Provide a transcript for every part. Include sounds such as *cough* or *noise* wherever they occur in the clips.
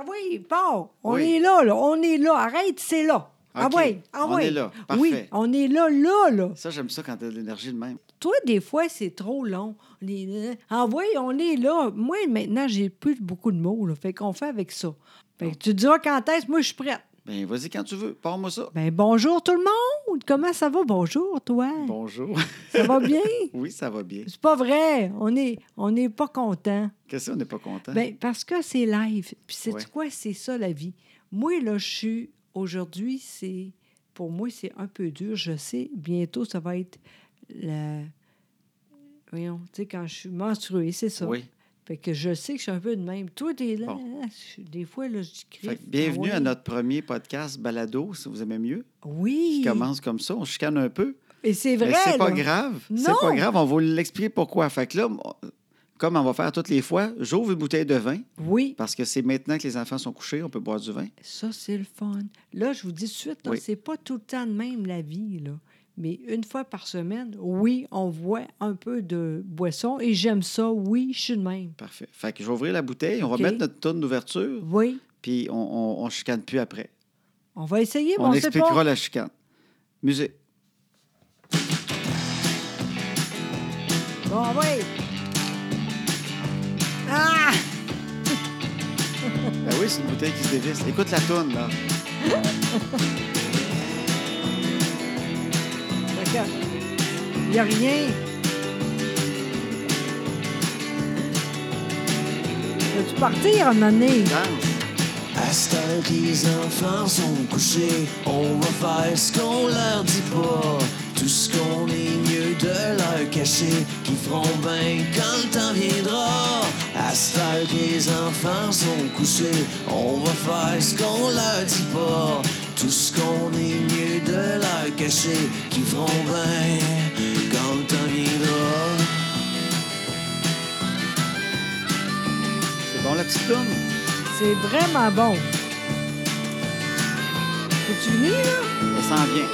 Ah oui, bon, on Oui. est là, là. On est là. Arrête, c'est là. Ah OK, oui, ah on oui. est là. Oui, on est là, là, là. Ça, j'aime ça quand t'as de l'énergie de même. Toi, des fois, c'est trop long. On est là. Ah oui, on est là. Moi, maintenant, j'ai plus beaucoup de mots, là. Fait qu'on fait avec ça. Fait que tu diras quand est-ce, moi, je suis prête. Ben, vas-y quand tu veux. Parle-moi ça. Ben, bonjour tout le monde. Comment ça va? Bonjour, toi. Bonjour. Ça va bien? *laughs* oui, ça va bien. C'est pas vrai. On est, on n'est pas content. Qu'est-ce qu'on n'est pas content? Ben, parce que c'est live. Puis c'est Ouais. quoi? C'est ça la vie. Moi, là, je suis. Aujourd'hui, c'est. Pour moi, c'est un peu dur. Je sais, bientôt, ça va être la. Voyons, tu sais, quand je suis menstruée, c'est ça. oui. Fait que je sais que je suis un peu de même. Toi, t'es là. Bon. je- Des fois, là, je que bienvenue Ah à notre premier podcast balado, si vous aimez mieux. Oui. Qui commence comme ça, on chicane un peu. Et c'est Mais vrai. c'est pas grave. C'est pas grave, on va vous l'expliquer pourquoi. Fait que là, comme on va faire toutes les fois, j'ouvre une bouteille de vin Oui. parce que c'est maintenant que les enfants sont couchés, on peut boire du vin. Ça, c'est le fun. Là, je vous dis tout de suite, Oui. c'est pas tout le temps de même la vie, là. Mais une fois par semaine, oui, on voit un peu de boisson et j'aime ça. Oui, je suis de même. Parfait. Fait que je vais ouvrir la bouteille, on OK. va mettre notre tonne d'ouverture, Oui, puis on, on, on chicane plus après. on va essayer, mais on on sait expliquera pas. la chicane. Musique. Bon, oui. Ah! Ben oui, c'est une bouteille qui se dévisse. Écoute la tonne, là. *laughs* Il n'y a rien. Veux-tu partir un moment donné? À ce les enfants sont couchés, on va faire ce qu'on leur dit pas. Tout ce qu'on est mieux de leur cacher, qui feront bien quand le temps viendra. À ce les enfants sont couchés, on va faire ce qu'on leur dit pas. Tout ce qu'on est mieux de leur cacher, qui feront bien la petite tonne? C'est vraiment bon. Faut-tu venir, là? Ça sent bien.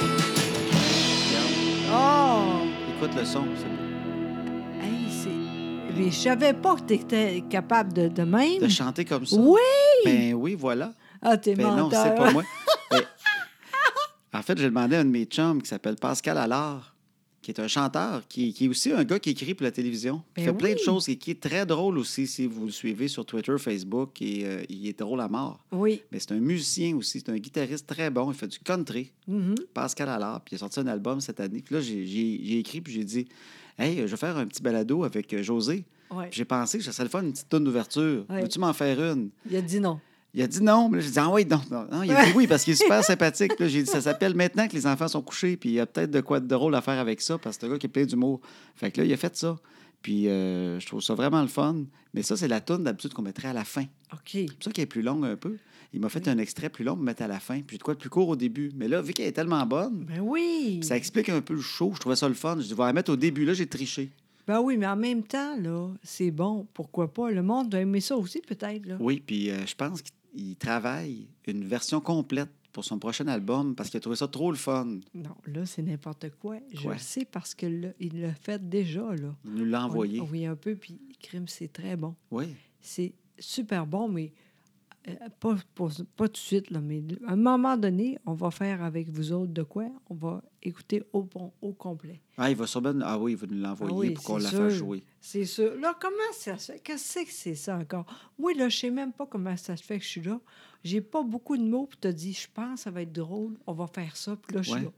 Regarde. Oh! Écoute le son. c'est- Hey, c'est... Mais je savais pas que tu étais capable de, de même. De chanter comme ça. Oui! Ben oui, voilà. Ah, t'es Ben non, menteur. c'est pas moi. *laughs* Ben, en fait, j'ai demandé à un de mes chums qui s'appelle Pascal Allard, qui est un chanteur, qui, qui est aussi un gars qui écrit pour la télévision. Il Ben fait plein de choses et qui est très drôle aussi si vous le suivez sur Twitter, Facebook. Et, euh, il est drôle à mort. Oui. Mais c'est un musicien aussi, c'est un guitariste très bon. Il fait du country. Mhm. Pascal Allard, puis il a sorti un album cette année. Puis là, j'ai- écrit, puis j'ai dit Hey, je vais faire un petit balado avec José. Ouais. J'ai pensé que ça serait le fun, une petite tonne d'ouverture. Ouais. Veux-tu m'en faire une? Il a dit non. Il a dit non, mais là, j'ai dit ah oui, non, non, non. Il a dit oui parce qu'il est super *laughs* sympathique. J'ai dit ça s'appelle maintenant que les enfants sont couchés, puis il y a peut-être de quoi de drôle à faire avec ça parce que c'est un gars qui est plein d'humour. Fait que là, il a fait ça. Puis euh, je trouve ça vraiment le fun. Mais ça, c'est la tourne d'habitude qu'on mettrait à la fin. OK. C'est pour ça qu'elle est plus longue un peu. Il m'a fait un extrait plus long pour mettre à la fin. Puis j'ai de quoi de plus court au début. Mais là, vu qu'elle est tellement bonne, Ben oui. ça explique un peu le show. Je trouvais ça le fun. Je vais la mettre au début. Là, j'ai triché. Ben oui, mais en même temps, là, c'est bon. Pourquoi pas? Le monde doit aimer ça aussi, peut-être. Oui, puis euh, je pense qu'il travaille une version complète pour son prochain album parce qu'il a trouvé ça trop le fun. Non, là, c'est n'importe quoi. Je Quoi? le sais parce que là, il l'a fait déjà, là. Il nous l'a envoyé. On- Oui, un peu, puis crime, c'est très bon. Oui. C'est super bon, mais euh, pas, pas, pas tout de suite, là, mais à un moment donné, on va faire avec vous autres de quoi? On va écouter au, bon, au complet. Ah, il va sûrement. Ah oui, il va nous l'envoyer Ah oui, pour qu'on la fasse jouer. C'est sûr. Là, comment ça se fait? Qu'est-ce que c'est ça encore? Moi, là, je sais même pas comment ça se fait que je suis là. J'ai pas beaucoup de mots, puis tu dit, je pense que ça va être drôle, on va faire ça, puis là, je suis Ouais. là.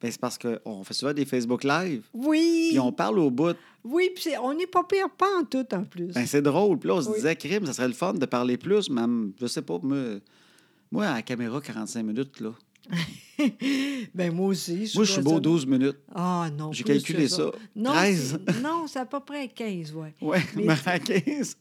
Ben, c'est parce qu'on fait souvent des Facebook Live, Oui! puis on parle au bout. Oui, puis on n'est pas pire pas en tout, en plus. Ben, c'est drôle. Puis là, on se Oui. disait, crime, ça serait le fun de parler plus, même, je sais pas, moi, moi à la caméra, 45 minutes, là. *laughs* ben, moi aussi. Moi, je suis beau 12 minutes. Ah, non. J'ai calculé que ça. Non, 13. c'est- non, c'est à peu près 15, ouais. *laughs* Ouais, Mais mais à 15.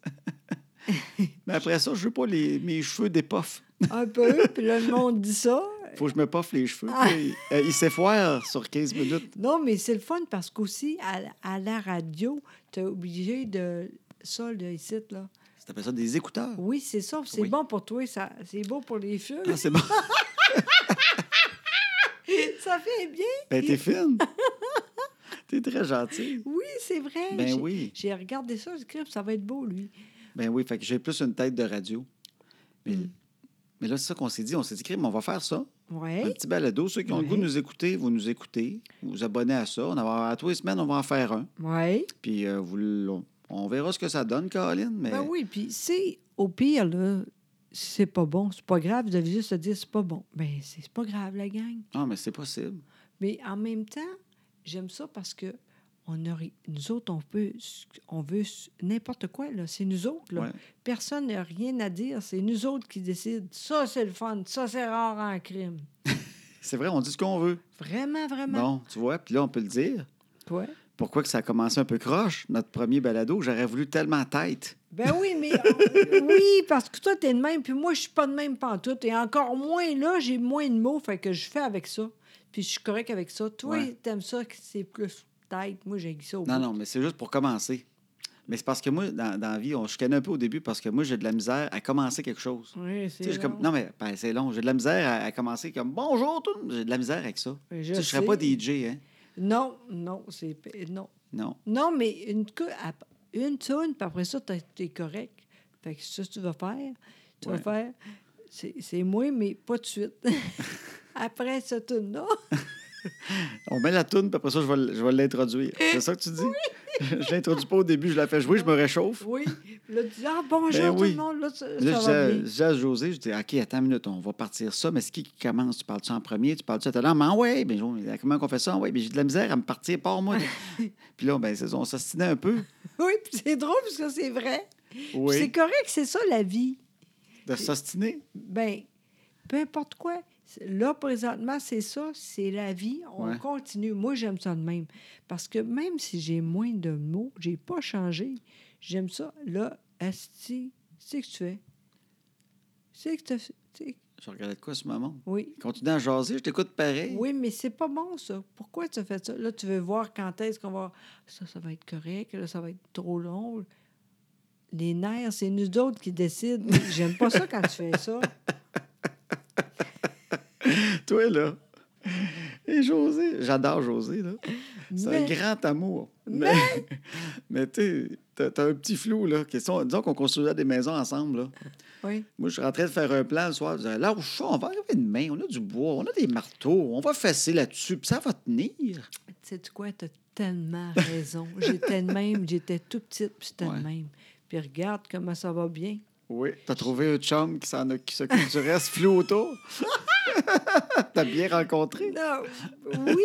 *laughs* mais après ça, je veux pas les, mes cheveux dépoffent. Un peu, puis là, le monde dit ça. Faut que je me poffe les cheveux. Ah. Puis, euh, il s'effoire sur 15 minutes. Non, mais c'est le fun parce qu'aussi, à, à la radio, tu es obligé de. Ça, là, ici, là. Tu appelles ça des écouteurs. Oui, c'est ça. C'est Oui. bon pour toi. Ça, c'est beau pour les cheveux. Ah, c'est bon. Ça fait bien. Ben, t'es fine. *laughs* t'es très gentil. Oui, c'est vrai. Ben J'ai- oui. J'ai regardé ça, j'ai dit, ça va être beau, lui. Ben oui, fait que j'ai plus une tête de radio. Mais Mm. Mais là, c'est ça qu'on s'est dit. On s'est dit, crime, on va faire ça. Un Oui. petit balado. Ceux qui ont le goût de Ouais. nous écouter, vous nous écoutez. Vous vous abonnez à ça. On va, à tous les semaines, on va en faire un. Oui. Puis euh, vous, on, on verra ce que ça donne, Caroline. Mais Ben oui, puis c'est au pire, là, c'est pas bon, c'est pas grave, vous avez juste à dire c'est pas bon. Ben, c'est pas grave, la gang. non, mais c'est possible. Mais en même temps, j'aime ça parce que on a, nous autres, on peut, on veut n'importe quoi, là. C'est nous autres, là. Ouais. Personne n'a rien à dire. C'est nous autres qui décident. Ça, c'est le fun. Ça, c'est rare en crime. *laughs* C'est vrai, on dit ce qu'on veut. Vraiment, vraiment. Bon, tu vois, puis là, on peut le dire. Ouais. Pourquoi que ça a commencé un peu croche, notre premier balado? J'aurais voulu tellement tête. Ben oui, mais *laughs* oui, parce que toi, t'es de même, puis moi, je suis pas de même pantoute. Et encore moins, là, j'ai moins de mots, fait que je fais avec ça. Puis je suis correct avec ça. Toi, Ouais. t'aimes ça, que c'est plus tête. Moi, j'ai ça au Non, bout. non, mais c'est juste pour commencer. Mais c'est parce que moi, dans, dans la vie, on, je connais un peu au début parce que moi, j'ai de la misère à commencer quelque chose. Oui, c'est comme- long. Non, mais ben, c'est long. J'ai de la misère à, à commencer comme Bonjour, tout. le monde. J'ai de la misère avec ça. Je Je serais pas DJ, hein? Non, non, c'est... Non. Non. Non, mais une, une toune, puis après ça, t'es t'es correct. Fait que ça, tu vas faire, tu Ouais. vas faire, c'est moi, mais pas de suite. *laughs* après cette tune-là, *laughs* On met la toune, puis après ça, je vais, je vais l'introduire. C'est ça que tu dis? *laughs* je l'introduis pas au début, je la fais jouer, je me réchauffe. oui. Là, tu dis, ah, bonjour Ben tout oui. le monde, là, ça, Là, ça je disais à José, je dis, OK, attends une minute, on va partir ça, mais c'est qui qui commence? Tu parles-tu en premier? Tu parles-tu à tout l'heure? Mais ouais, ben, Jo, comment on fait ça? Ouais, ben, j'ai de la misère à me partir, par moi. *laughs* puis là, ben, on s'ostinait un peu. Oui, puis c'est drôle parce que c'est vrai. C'est Oui. correct, c'est ça la vie. De s'ostiner? Ben, peu importe quoi. Là, présentement, c'est ça, c'est la vie. On Ouais. continue. Moi, j'aime ça de même. Parce que même si j'ai moins de mots, j'ai pas changé. J'aime ça. Là, Asti, c'est que tu fais. C'est que tu fais. Je regardais de quoi ce moment? Oui. Continue à jaser, je t'écoute pareil. Oui, mais c'est pas bon, ça. Pourquoi tu as fait ça? Là, tu veux voir quand est-ce qu'on va. Ça, ça va être correct. Là, ça va être trop long. Les nerfs, c'est nous autres qui décident. J'aime pas ça quand tu fais ça. *laughs* Toi, là. Et José, j'adore José, là. C'est un grand amour. Mais, mais *laughs* tu t'as un petit flou, là. Question, disons qu'on construisait des maisons ensemble, là. Oui. Moi, je suis en train de faire un plan le soir. Je disais, là, où on va arriver demain. On a du bois, on a des marteaux, on va fesser là-dessus, puis ça va tenir. Tu sais quoi, t'as tellement raison. *laughs* J'étais de même, j'étais tout petite, puis Ouais. de même. Puis regarde comment ça va bien. Oui. T'as trouvé un chum qui s'en qui s'occupe du reste flou autour? *laughs* T'as bien rencontré? Non, oui,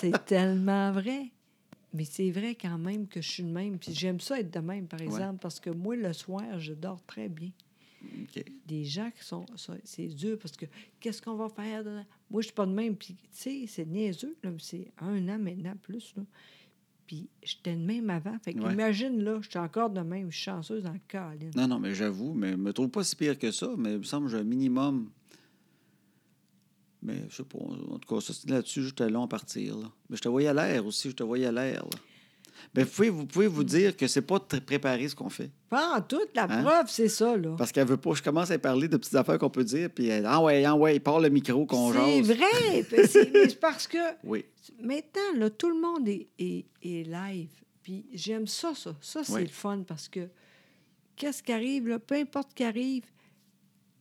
c'est tellement vrai. Mais c'est vrai quand même que je suis de même. Puis j'aime ça être de même, par exemple, parce que moi, le soir, je dors très bien. OK. Des gens qui sont. ça, C'est dur parce que qu'est-ce qu'on va faire? dedans? Moi, je suis pas de même. Puis, tu sais, c'est niaiseux, c'est un an maintenant, plus. Là. Puis j'étais de même avant. Fait que Ouais. imagine, là, je suis encore de même. Je suis chanceuse en câline. Non, non, mais j'avoue, mais je me trouve pas si pire que ça, mais il me semble que j'ai un minimum. Mais je sais pas, en tout cas, ça, là-dessus, j'étais long à partir. Là. Mais je te voyais à l'air aussi, je te voyais à l'air. Mais vous pouvez, vous pouvez vous dire que c'est pas très préparé ce qu'on fait. Pas en tout, la Hein? preuve, c'est ça, là. Parce qu'elle veut pas, je commence à parler de petites affaires qu'on peut dire, puis elle, ah ouais, ah ouais, il part le micro qu'on C'est vrai. *laughs* Puis c'est parce que *laughs* Oui, maintenant, là, tout le monde est, est, est live. Puis j'aime ça, ça. Ça, c'est Oui. le fun parce que qu'est-ce qui arrive, là, peu importe qui arrive,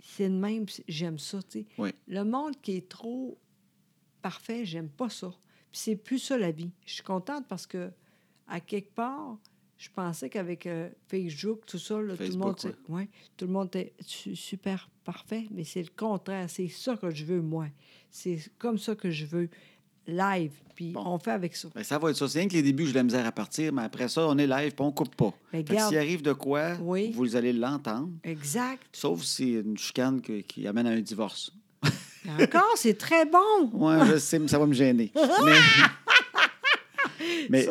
c'est le même. J'aime ça, tu sais. Oui. Le monde qui est trop parfait, j'aime pas ça. Puis c'est plus ça, la vie. Je suis contente parce que, à quelque part, je pensais qu'avec euh, Facebook, tout ça, là, tout, le monde, ouais, tout le monde était su- super parfait, mais c'est le contraire. C'est ça que je veux, moi. C'est comme ça que je veux. Live. Puis Bon. on fait avec ça. Ben, ça va être ça. C'est rien que les débuts, j'ai la misère à partir, mais après ça, on est live, puis on coupe pas. S'il arrive de quoi, Oui. vous allez l'entendre. Exact. Sauf si c'est une chicane que- qui amène à un divorce. Encore, c'est très bon. Ouais, je sais, mais ça va me gêner. *laughs* Mais, mais,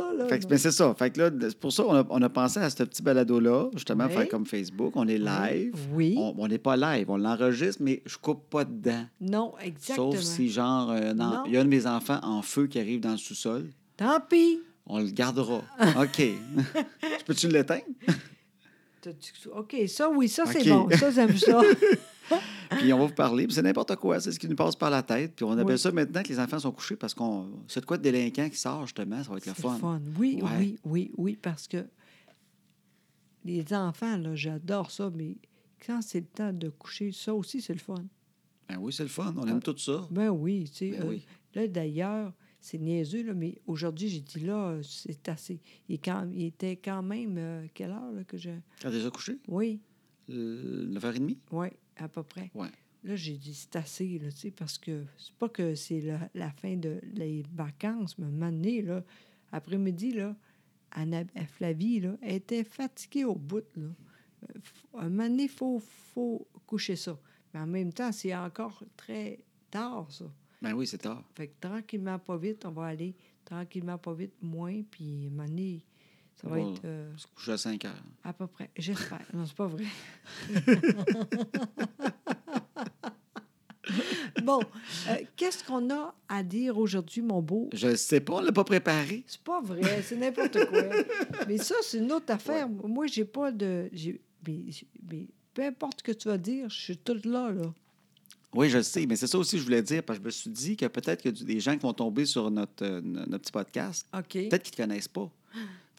mais c'est ça. Fait que là, pour ça qu'on a, on a pensé à ce petit balado-là, justement, Oui. faire comme Facebook. On est live. Oui. On on n'est pas live, on l'enregistre, mais je coupe pas dedans. Non, exactement. Sauf si, genre, euh, non, il y a un de mes enfants en feu qui arrive dans le sous-sol. Tant pis. On le gardera. *laughs* OK. *laughs* Peux-tu l'éteindre? OK, ça, oui, ça, c'est bon. Ça, j'aime ça. *laughs* *laughs* Puis on va vous parler. Puis c'est n'importe quoi. C'est ce qui nous passe par la tête. Puis on appelle Oui. ça maintenant que les enfants sont couchés parce qu'on. C'est de quoi de délinquant qui sort, justement. Ça va être le fun. Oui, Ouais. oui, oui, oui, parce que les enfants, là, j'adore ça, mais quand c'est le temps de coucher, ça aussi, c'est le fun. Ben oui, c'est le fun. On Ah. aime tout ça. Ben oui, tu sais. Ben euh, oui. Là, d'ailleurs, c'est niaiseux, là, mais aujourd'hui, j'ai dit là, c'est assez. Il, est quand- il était quand même. euh, quelle heure là, que je. T'as déjà couché? Oui, 9h30? oui, à peu près. Ouais. Là, j'ai dit c'est assez, là, tu sais, parce que c'est pas que c'est la, la fin de les vacances, mais un moment donné, là, après-midi, là, Anna, euh, Flavie, là, elle était fatiguée au bout, là. Euh, Un moment donné, il faut, faut coucher ça. Mais en même temps, c'est encore très tard, ça. Ben oui, c'est tard. Fait que tranquillement, pas vite, on va aller tranquillement, pas vite, moins, puis un moment donné, ça va être euh, se coucher à 5 heures. à peu près. J'espère. non, c'est pas vrai. *laughs* bon, euh, qu'est-ce qu'on a à dire aujourd'hui, mon beau? Je sais pas, on l'a pas préparé. C'est pas vrai, c'est n'importe quoi. mais ça, c'est une autre affaire. Moi, j'ai pas de. j'ai- Mais, mais peu importe ce que tu vas dire, je suis toute là, là. Oui, je le sais, mais c'est ça aussi que je voulais dire, parce que je me suis dit que peut-être qu'il y a des gens qui vont tomber sur notre, euh, no- notre petit podcast, OK. peut-être qu'ils ne te connaissent pas.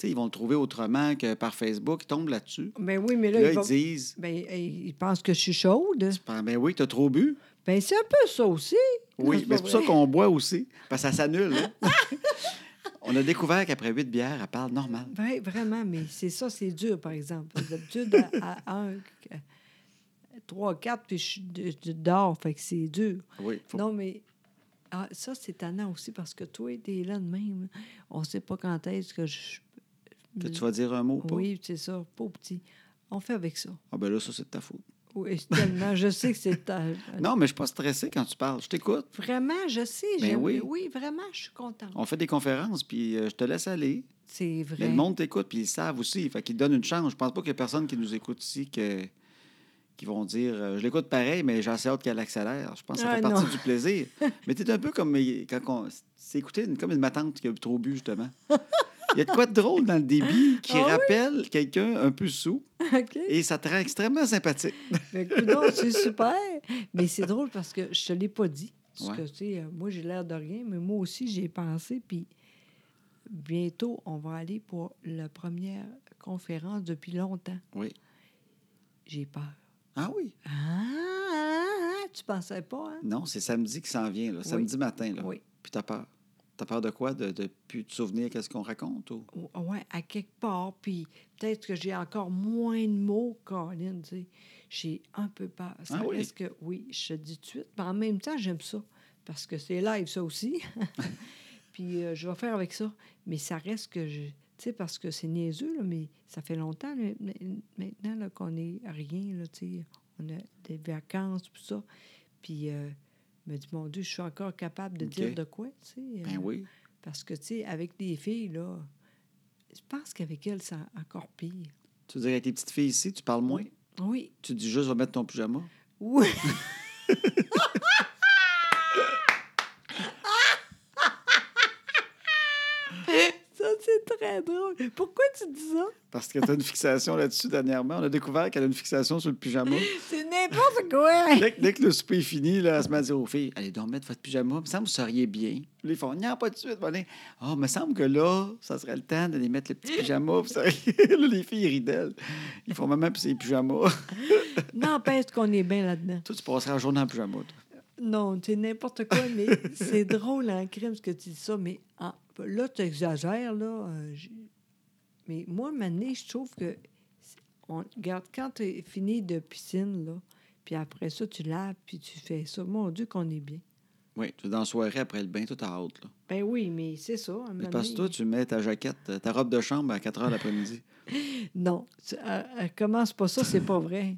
Ils vont le trouver autrement que par Facebook, ils tombent là-dessus. Ben oui, mais là, Là, ils, ils vont- disent ben, ils pensent que je suis chaude. Ben ben oui, tu as trop bu. Ben, c'est un peu ça aussi. Oui, mais c'est pour ça qu'on boit aussi, parce que ça s'annule. hein. *laughs* On a découvert qu'après huit bières, elle parle normal. Ouais, vraiment, mais c'est ça, c'est dur, par exemple. D'habitude, *laughs* à, à un, trois, quatre, puis je dors, fait que c'est dur. Oui, faut- Non, mais ah, ça, c'est tannant aussi parce que toi, t'es là de même. On sait pas quand est-ce que je. Que tu vas dire un mot ou pas? Oui, c'est ça, pas petit. On fait avec ça. Ah ben là, ça, c'est de ta faute. Oui, tellement. je sais que c'est. ta- *laughs* Non, mais je suis pas stressé quand tu parles. Je t'écoute. Vraiment, je sais. Ben oui. oui, vraiment, je suis contente. On fait des conférences, puis euh, je te laisse aller. C'est vrai. Mais le monde t'écoute, puis ils savent aussi. Fait qu'ils donnent une chance. Je pense pas qu'il y a personne qui nous écoute ici que- qui vont dire euh, Je l'écoute pareil, mais j'ai assez hâte qu'elle accélère. Je pense que ça Ah, fait partie non. du *laughs* plaisir. mais tu es un peu comme euh, quand on. C'est écouté une- comme une matante qui a trop bu, justement. *laughs* Il y a de quoi de drôle dans le débit qui Ah oui? rappelle quelqu'un un peu sous et ça te rend extrêmement sympathique. Coudonc, c'est super. Mais c'est drôle parce que je te l'ai pas dit. Parce Ouais. que, tu sais, moi, j'ai l'air de rien, mais moi aussi, j'y ai pensé. Puis bientôt, on va aller pour la première conférence depuis longtemps. Oui. J'ai peur. Ah oui? Ah, ah, ah, tu pensais pas, hein? Non, c'est samedi qui s'en vient, là, samedi matin. Là. Oui. Puis t'as peur. T'as peur de quoi? De plus te souvenir qu'est-ce qu'on raconte? Ou... Oui, à quelque part. Puis peut-être que j'ai encore moins de mots, Colin, tu sais. J'ai un peu peur. Ça Ah oui? reste que, oui, je te dis tout de suite. Mais en même temps, j'aime ça. Parce que c'est live, ça aussi. *laughs* *laughs* Puis euh, je vais faire avec ça. Mais ça reste que je. Tu sais, parce que c'est niaiseux, là, mais ça fait longtemps là, maintenant là, qu'on n'est à rien, tu sais. On a des vacances, tout ça. Puis, euh, me dis, mon Dieu, je suis encore capable de dire de quoi, tu sais. Ben euh, oui. parce que, tu sais, avec les filles, là, je pense qu'avec elles, c'est encore pire. Tu veux dire, avec tes petites filles ici, tu parles moins? Oui. Tu dis juste, va mettre ton pyjama? Oui. *laughs* ça, très drôle. Pourquoi tu dis ça? Parce que tu as une fixation là-dessus dernièrement. On a découvert qu'elle a une fixation sur le pyjama. *laughs* C'est n'importe quoi. Dès, que- dès que le souper est fini, là, elle se met à dire aux filles Allez donc mettre votre pyjama. Il me semble que vous seriez bien. Ils font Non, pas de suite. Voilà. Ah, il me semble que là, ça serait le temps d'aller mettre le petit pyjama. *laughs* Là, les filles ils rient d'elle. Ils font Maman, puis c'est les pyjamas. *laughs* N'empêche qu'on est bien là-dedans. toi, tu passeras la journée en pyjama. toi. Non, c'est n'importe quoi, mais c'est drôle en crime ce que tu dis ça. Mais en- là, tu exagères, là. euh, mais moi, Mané, je trouve que. On, regarde, quand tu es fini de piscine, là, puis après ça, tu laves, puis tu fais ça. Mon Dieu, qu'on est bien. Oui, tu es dans la soirée après le bain, tout à hâte. Là. Ben oui, mais c'est ça. Mais parce que toi, tu mets ta jaquette, ta robe de chambre à 4 heures l'après-midi. *laughs* Non, tu- elle, elle commence pas ça, c'est pas vrai.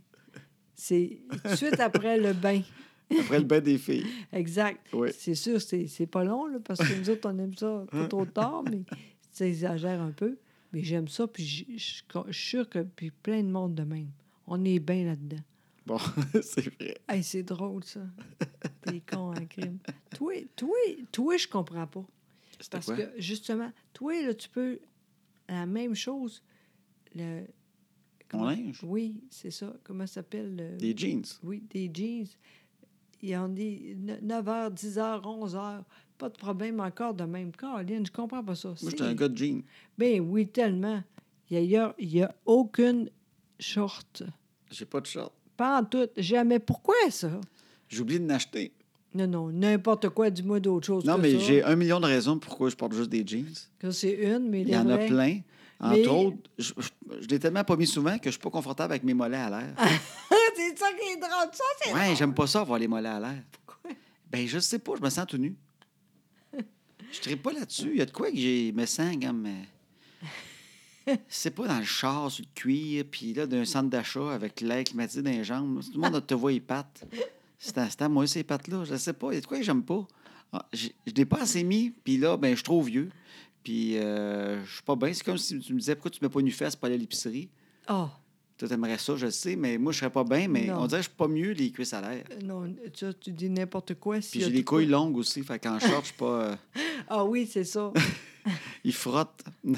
C'est tout de suite après le bain. Après le bain des filles. Exact. Oui. C'est sûr, c'est c'est pas long, là, parce que nous autres, on aime ça pas trop tard, mais ça exagère un peu. Mais j'aime ça, puis je suis sûre que puis plein de monde de même. On est bien là-dedans. Bon, *laughs* c'est vrai. Hey, c'est drôle, ça. T'es con en crime. Toi, toi, toi, je comprends pas. Parce quoi? que, justement, toi, là, tu peux... La même chose... Le, Mon linge? Oui, c'est ça. Comment ça s'appelle? le- Des jeans. Oui, des jeans. Il y en dit 9 h, 10 h, 11 h. Pas de problème encore de même. Caroline, je comprends pas ça. Moi, j'étais un gars de jeans. Ben oui, tellement. Il y a, il y a aucune short. J'ai pas de short. pas en tout. Jamais. Pourquoi ça? J'ai oublié de l'acheter. Non, non, n'importe quoi, dis-moi d'autre chose Non, que mais j'ai un million de raisons pourquoi je porte juste des jeans. Que c'est une, mais Il y en a plein. Entre Mais- autres, je, je, je l'ai tellement pas mis souvent que je suis pas confortable avec mes mollets à l'air. *laughs* c'est ça qui est drôle. Ça, c'est Ouais, j'aime pas ça avoir les mollets à l'air. Pourquoi? Ben, je sais pas, je me sens tout nu. Je ne pas là-dessus. Il y a de quoi que j'ai me sens comme. euh, *laughs* C'est pas dans le char, sur le cuir, puis là, d'un centre d'achat avec l'air climatisé dans les jambes. Tout le monde te voit les pattes. C'est à, c'est à moi, ces pattes-là. Je sais pas. Il y a de quoi que j'aime pas. Ah, Je l'ai pas assez mis, puis là, ben, je suis trop vieux. Puis euh, je suis pas bien. C'est comme si tu me disais pourquoi tu mets pas une fesse pour aller à l'épicerie? Oh, Toi, t'aimerais ça, je le sais, mais moi, je serais pas bien, mais Non. on dirait que je suis pas mieux les cuisses à l'air. euh, non, ça, tu dis n'importe quoi. Puis y a j'ai les quoi- couilles longues aussi, fait qu'en short, je suis pas. euh, *laughs* Ah oui, c'est ça. *laughs* il frotte. *laughs*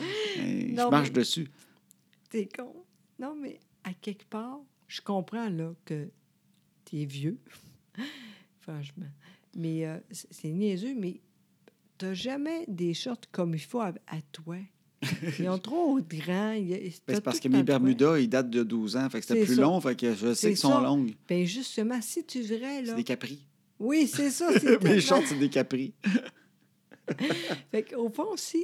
Je marche mais- dessus. T'es con. Non, mais à quelque part, je comprends là que t'es vieux. Franchement. Mais euh, c'est c'est niaiseux, mais t'as jamais des shorts comme il faut à, à toi. *laughs* Ils ont trop y a- Ben, c'est parce que mes. Bermudas, ils datent de 12 ans, fait que c'était C'est plus ça. long, fait que je sais C'est qu'ils sont longues. Ben justement, si tu verrais, là. C'est des capris. Oui, c'est ça. *laughs* C'est Mes shorts, c'est des capris. *laughs* Fait qu'au fond, si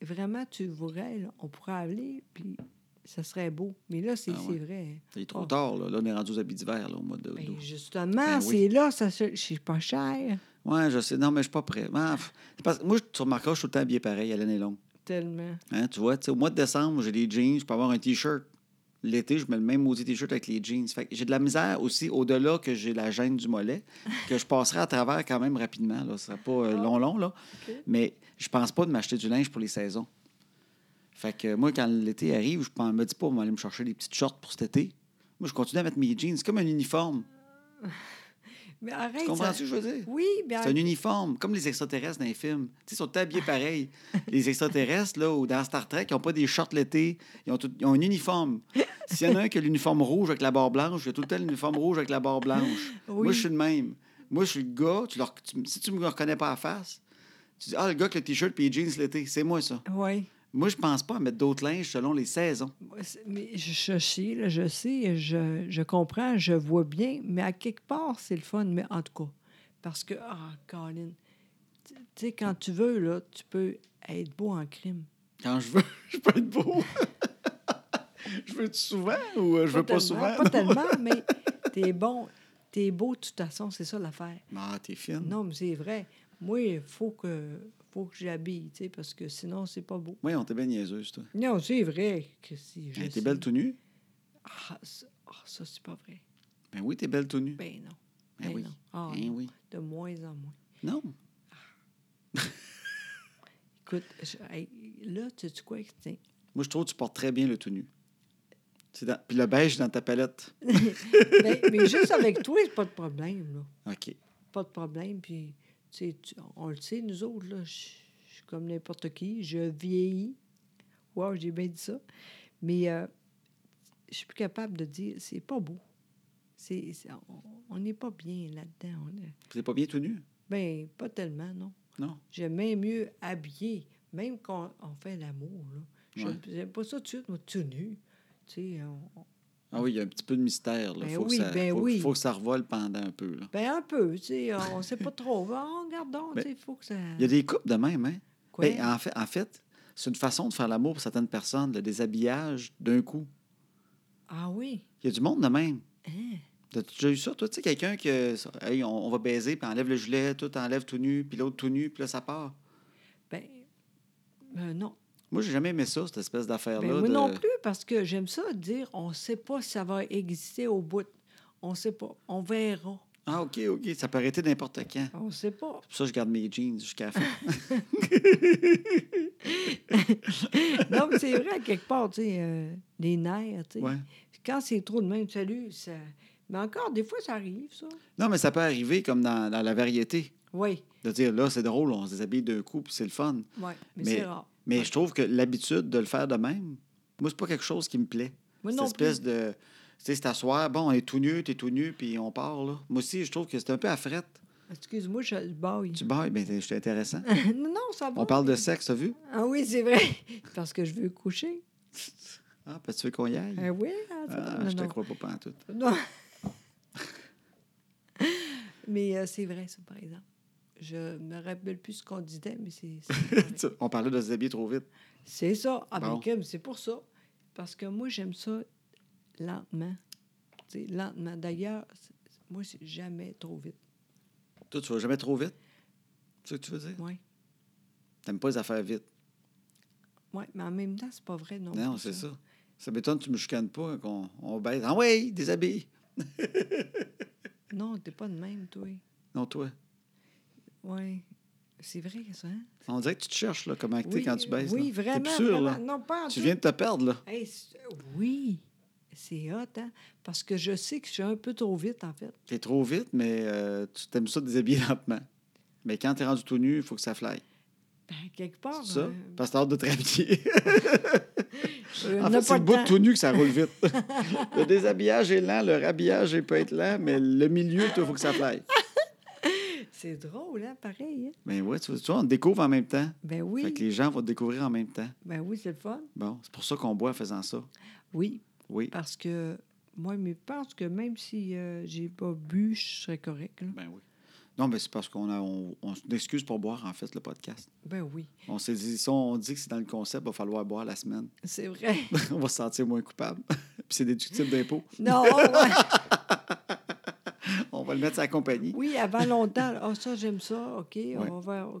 vraiment tu voudrais, là, on pourrait aller, puis ça serait beau. Mais là, c'est Ah c'est ouais. vrai. Il est trop Oh. tard, là. Là, on est rendu aux habits d'hiver, là, au mois de Ben, justement, Ben oui. c'est là, ça se- c'est pas cher. Ouais, je sais. Non, mais je suis pas prêt. Ah, c'est parce moi, tu remarqueras, je suis tout le temps habillé pareil à l'année longue. Tellement. Hein, tu vois, au mois de décembre, j'ai des jeans, je peux avoir un T-shirt. L'été, je mets le même maudit T-shirt avec les jeans. Fait que j'ai de la misère aussi, au-delà que j'ai la gêne du mollet, *laughs* que je passerai à travers quand même rapidement. Là. Ce serait pas euh, Ah. long, long, là. Mais je pense pas de m'acheter du linge pour les saisons. Fait que moi, quand l'été arrive, je ne me dis pas, on va aller me chercher des petites shorts pour cet été. Moi, je continue à mettre mes jeans. C'est comme un uniforme. *laughs* Mais arrête. Tu comprends ça- ce que je veux dire? Oui, mais C'est un uniforme, comme les extraterrestres dans les films. Tu sais, ils sont habillés pareil. *laughs* les extraterrestres, là, ou dans Star Trek, ils n'ont pas des shorts l'été. Ils ont, tout- ils ont un uniforme. S'il y en a un qui a l'uniforme rouge avec la barre blanche, il y a tout le temps l'uniforme rouge avec la barre blanche. Oui. Moi, je suis le même. Moi, je suis le gars. Tu leur- tu- si tu ne me reconnais pas à face, tu dis Ah, le gars avec le t-shirt et les jeans l'été, c'est moi, ça. Oui. Moi, je pense pas à mettre d'autres linges selon les saisons. Mais je, sais, là, je sais, je, je comprends, je vois bien, mais à quelque part, c'est le fun. Mais en tout cas, parce que, ah, Colin, tu sais, quand tu veux, là, tu peux être beau en crime. Quand je veux, *laughs* je peux être beau. *laughs* je veux souvent ou euh, je veux pas souvent? Pas tellement, *laughs* mais t'es bon. T'es beau de toute façon, c'est ça l'affaire. Ah, t'es fine. Non, mais c'est vrai. Moi, il faut que, faut que j'habille, tu sais, parce que sinon, c'est pas beau. Oui, on t'est bien niaiseuse, toi. Non, c'est vrai que si. je t'es belle tout nu? Ah, ça, ah, ça, c'est pas vrai. Ben oui, t'es belle tout nu. Ben non. Ben Ben oui. non. Ah, Ben oui. De moins en moins. Non. Écoute, je- hey, là, tu sais quoi? Tiens. Moi, je trouve que tu portes très bien le tout nu. Dans- Puis le beige dans ta palette. *laughs* Ben, mais juste avec toi, c'est pas de problème, là. OK. Pas de problème. Puis, tu on le sait, nous autres, là, je je suis comme n'importe qui. Je vieillis. Wow, j'ai bien dit ça. Mais euh, je suis plus capable de dire, c'est pas beau. C'est, c'est- on- n'est pas bien là-dedans. On est- T'es pas bien tout nu? Ben, pas tellement, non. Non? J'aime bien mieux habillé, même quand on fait l'amour. Là. Ouais. J'aime pas ça tout de suite, moi, tout nu. Tu sais, on- Ah oui, il y a un petit peu de mystère. Là. Ben faut oui, que ça, ben faut, oui. faut que ça revole pendant un peu. Là. ben un peu, tu sais, on sait pas trop. Oh, regardons, Ben, tu sais, il faut que ça... Il y a des couples de même, hein? Quoi? Ben, en fait, en fait c'est une façon de faire l'amour pour certaines personnes, le déshabillage d'un coup. Ah oui? Il y a du monde de même. Hein? T'as-tu déjà eu ça, toi? Tu sais, quelqu'un que, hey, on, on va baiser, puis enlève le gilet, tout enlève tout nu, puis l'autre tout nu, puis là, ça part. Ben, ben non. Moi, j'ai jamais aimé ça, cette espèce Ben, d'affaire-là. moi de- non plus, parce que j'aime ça dire, on sait pas si ça va exister au bout. On sait pas. On verra. Ah, OK, OK. Ça peut arrêter n'importe quand. On sait pas. C'est pour ça que je garde mes jeans jusqu'à la fin. *laughs* non, mais c'est vrai, quelque part, tu sais, euh, les nerfs, tu sais. Ouais. Quand c'est trop de même, salut, ça... Mais encore, des fois, ça arrive, ça. Non, mais ça peut arriver comme dans, dans la variété. Oui, De dire, là, c'est drôle, on se déshabille d'un coup, puis c'est le fun. oui, mais, Mais- c'est rare. Mais Ouais. je trouve que l'habitude de le faire de même, moi, c'est pas quelque chose qui me plaît. Moi Cette non espèce plus. de. Tu sais, c'est asseoir, bon, on est tout nu, t'es tout nu, puis on part, là. Moi aussi, je trouve que c'est un peu à frette. Excuse-moi, je baille. Tu bailles, ben, c'est intéressant. *laughs* non, non, ça va. On parle de sexe, t'as vu? Ah oui, c'est vrai. *laughs* Parce que je veux coucher. *laughs* Ah, parce que tu veux qu'on y aille? Ah oui, ça- Ah, non, je te crois pas pantoute. Non. mais euh, c'est vrai, ça, par exemple. Je me rappelle plus ce qu'on disait, mais c'est *laughs* On parlait de se déshabiller trop vite. C'est ça. Ah, Bon. C'est pour ça. Parce que moi, j'aime ça lentement. Tu sais, lentement. D'ailleurs, moi, c'est jamais trop vite. Toi, tu vas jamais trop vite? C'est ce que tu veux dire? Oui. T'aimes pas les affaires vite? Ouais, mais en même temps, c'est pas vrai non Non, c'est ça. Ça m'étonne que tu me chicanes pas, qu'on on baisse. Ah oui, déshabille. *laughs* Non, t'es pas de même, toi. Non, toi. Oui. C'est vrai, ça, hein? On dirait que tu te cherches, là, comment Oui, quand tu baisses. Oui, là. T'es vraiment. plus sûr, vraiment. là. Non, pas en Tu viens de te perdre, là. Hey, oui, c'est hot, hein? Parce que je sais que je suis un peu trop vite, en fait. T'es trop vite, mais euh, tu t'aimes ça déshabiller *laughs* lentement. Mais quand t'es rendu tout nu, il faut que ça fly. Ben, quelque part. C'est ça? euh, Parce que t'as hâte de te rhabiller. *laughs* en fait, c'est le de bout temps. tout nu que ça roule vite. *laughs* le déshabillage est lent, le rhabillage il peut être lent, mais le milieu, il faut que ça fly. C'est drôle, hein? Pareil, hein? Ben ouais, tu vois, on découvre en même temps. Ben oui. Fait que les gens vont te découvrir en même temps. Ben oui, c'est le fun. Bon, c'est pour ça qu'on boit en faisant ça. Oui, Oui. parce que moi, je pense que même si euh, j'ai pas bu, je serais correct. Là. Ben oui. Non, mais c'est parce qu'on a, on, on s'excuse pour boire, en fait, le podcast. Ben oui, On s'est dit, si on dit que c'est dans le concept, il va falloir boire la semaine. c'est vrai. *laughs* on va se sentir moins coupable. *laughs* Puis c'est déductible d'impôt. non, ouais. *laughs* Va le mettre à la compagnie. oui, avant longtemps. Ah, ça, j'aime ça. OK, on va voir.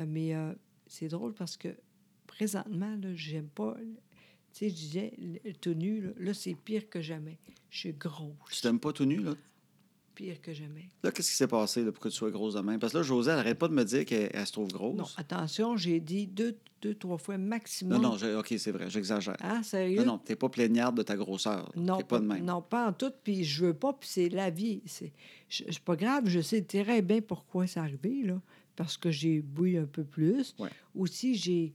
Euh, mais euh, c'est drôle parce que présentement, là, j'aime pas. Tu sais, je disais, le tout nu, là, là, c'est pire que jamais. Je suis grosse. Tu t'aimes pas tout nu, là? Pire que jamais. Là, qu'est-ce qui s'est passé là, pour que tu sois grosse de même? Parce que là, Josée, elle n'arrête pas de me dire qu'elle elle se trouve grosse. Non, attention, j'ai dit deux, deux, trois fois non, maximum. non, j'ai- OK, c'est vrai, j'exagère. Ah, sérieux? Non, non, t'es pas plaignarde de ta grosseur. Non, T'es pas de même. Non, pas en tout, puis je veux pas, puis c'est la vie. C'est pas grave, je sais très bien pourquoi c'est arrivé, là, parce que j'ai bu un peu plus. Ouais. Aussi, j'ai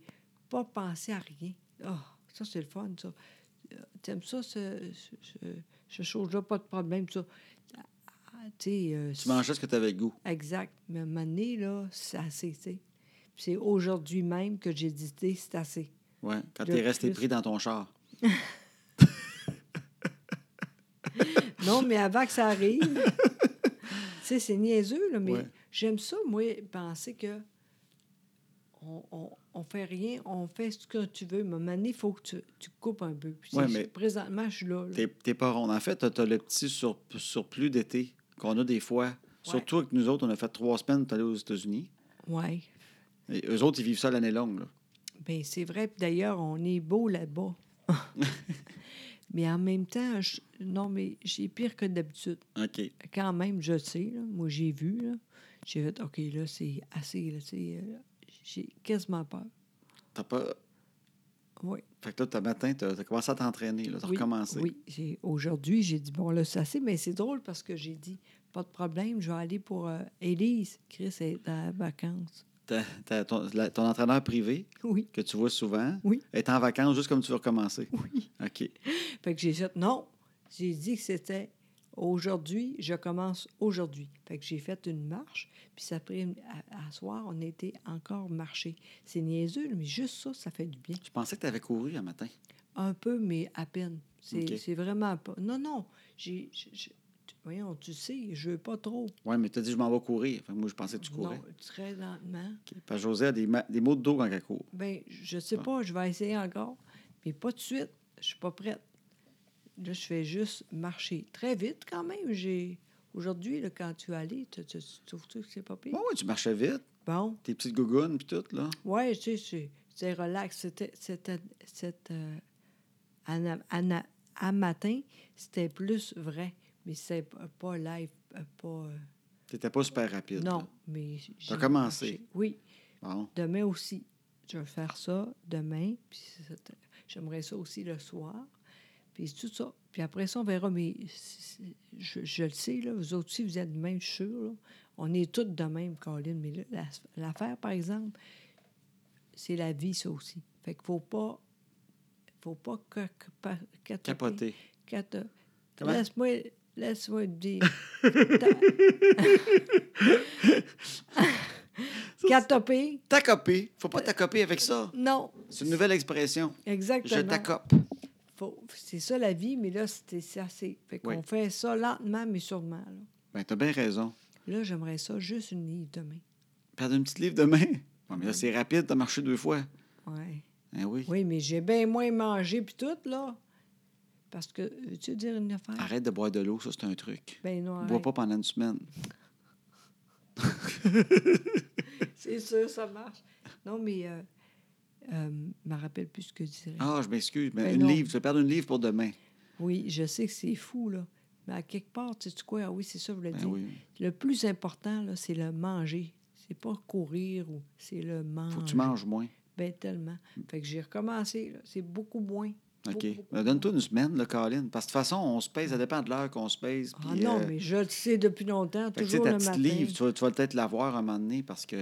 pas pensé à rien. Ah, ça, c'est le fun, ça. Euh, T'aimes ça, ce, ce- ce chose-là, pas de problème, ça. Tu euh, Tu mangeais ce que tu avais le goût. Exact. Mais à un moment donné, là, c'est assez, tu sais. C'est aujourd'hui même que j'ai dit, c'est assez. Ouais, quand Le t'es resté plus. pris dans ton char. *laughs* Non, mais avant que ça arrive, tu sais, c'est niaiseux, là, mais Ouais. j'aime ça, moi, penser que on, on, on fait rien, on fait ce que tu veux, mais à un moment donné, il faut que tu, tu coupes un peu. Puis Ouais, mais- Présentement, je suis là. là. T'es t'es pas ronde. En fait, t'as as le petit sur- surplus d'été qu'on a des fois. Surtout avec nous autres, on a fait trois semaines pour aller aux États-Unis. Oui. Et eux autres, ils vivent ça l'année longue. Là. Bien, c'est vrai. Puis d'ailleurs, on est beau là-bas. *laughs* *laughs* mais en même temps, je- non, mais j'ai pire que d'habitude. OK. quand même, je sais, là, moi j'ai vu, j'ai fait, OK, là, c'est assez, là, euh, j'ai quasiment peur. T'as pas. Oui. Fait que là, t'as matin, t'as as commencé à t'entraîner, là. T'as oui, recommencé. Oui, aujourd'hui, j'ai dit, bon, là, c'est assez, mais c'est drôle parce que j'ai dit, pas de problème, je vais aller pour euh, Élise. Chris est en vacances. La- ton entraîneur privé, Oui, que tu vois souvent, Oui. est en vacances juste comme tu veux recommencer. oui. OK. Fait que j'ai dit, non, j'ai dit que c'était aujourd'hui, je commence aujourd'hui. Fait que j'ai fait une marche, puis ça pris, à, à soir, on était encore marché. C'est niaiseux, mais juste ça, ça fait du bien. Je pensais que tu avais couru un matin. Un peu, mais à peine. C'est vraiment pas. Non, non. J'ai. Voyons, tu sais, je veux pas trop. Oui, mais tu as dit, je m'en vais courir. Moi, je pensais que tu courais. Non, très lentement. OK. Parce que José a des, des maux de dos quand elle court. Ben, je sais Ah. pas, je vais essayer encore. Mais pas de suite. Je suis pas prête. Là, je fais juste marcher. Très vite, quand même. J'ai. Aujourd'hui, là, quand tu es allé, tu, tu, tu trouves-tu que c'est pas pire? Oui, oui, tu marchais vite. Bon. Tes petites gougounes, puis tout, là. Ouais, tu sais, c'est- relax. C'était. C'était. c'était, euh, à, matin, c'était plus vrai. Mais c'est pas, live. euh, Pas. euh, T'étais pas super rapide. non, là. mais. j'ai commencé. marché. Oui. Bon. Demain aussi. Je vais faire ça demain. Puis j'aimerais ça aussi le soir. Puis tout ça. Puis après ça, on verra. Mais je, je le sais, là, vous autres aussi, vous êtes de même, je suis sûre. là. On est toutes de même, Colin. Mais l'affaire, par exemple, c'est la vie, ça aussi. Fait qu'il faut pas. faut pas Comment? Laisse-moi laisse-moi te dire. *laughs* Catoper? T'accoper. Faut pas t'accoper avec ça. Non. C'est une nouvelle expression. Je Exactement. Faut- c'est ça la vie, mais là, c'était c'est assez. Fait qu'on Oui. fait ça lentement, mais sûrement. Là, Ben, t'as bien raison. Là, j'aimerais ça juste une livre demain. Perdre une petite livre demain? Ouais, mais là, c'est rapide, t'as marché deux fois. Ouais. Hein, oui. Oui, mais j'ai bien moins mangé puis tout, là. Parce que, veux-tu dire une affaire? Arrête de boire de l'eau, ça, c'est un truc. Ben non, Bois pas pendant une semaine. *laughs* C'est sûr, ça marche. Non, mais euh, euh, je me rappelle plus ce que je dirais. Ah, je m'excuse. mais Ben une non. livre, tu vas perdre une livre pour demain. Oui, je sais que c'est fou, là. Mais à quelque part, tu sais quoi? Ah oui, c'est ça, je voulais Ben oui. Le plus important, là, c'est le manger. C'est pas courir ou c'est le manger. Faut que tu manges moins. Ben tellement. Fait que j'ai recommencé, là. C'est beaucoup moins. OK. Ben, Donne-toi une semaine, là, Colin. Parce que de toute façon, on se pèse, ça dépend de l'heure qu'on se pèse. Ah non, euh, mais je le sais depuis longtemps, fait que, tu sais, toujours ta le petite matin. livre, tu vas, tu vas peut-être l'avoir un moment donné parce que.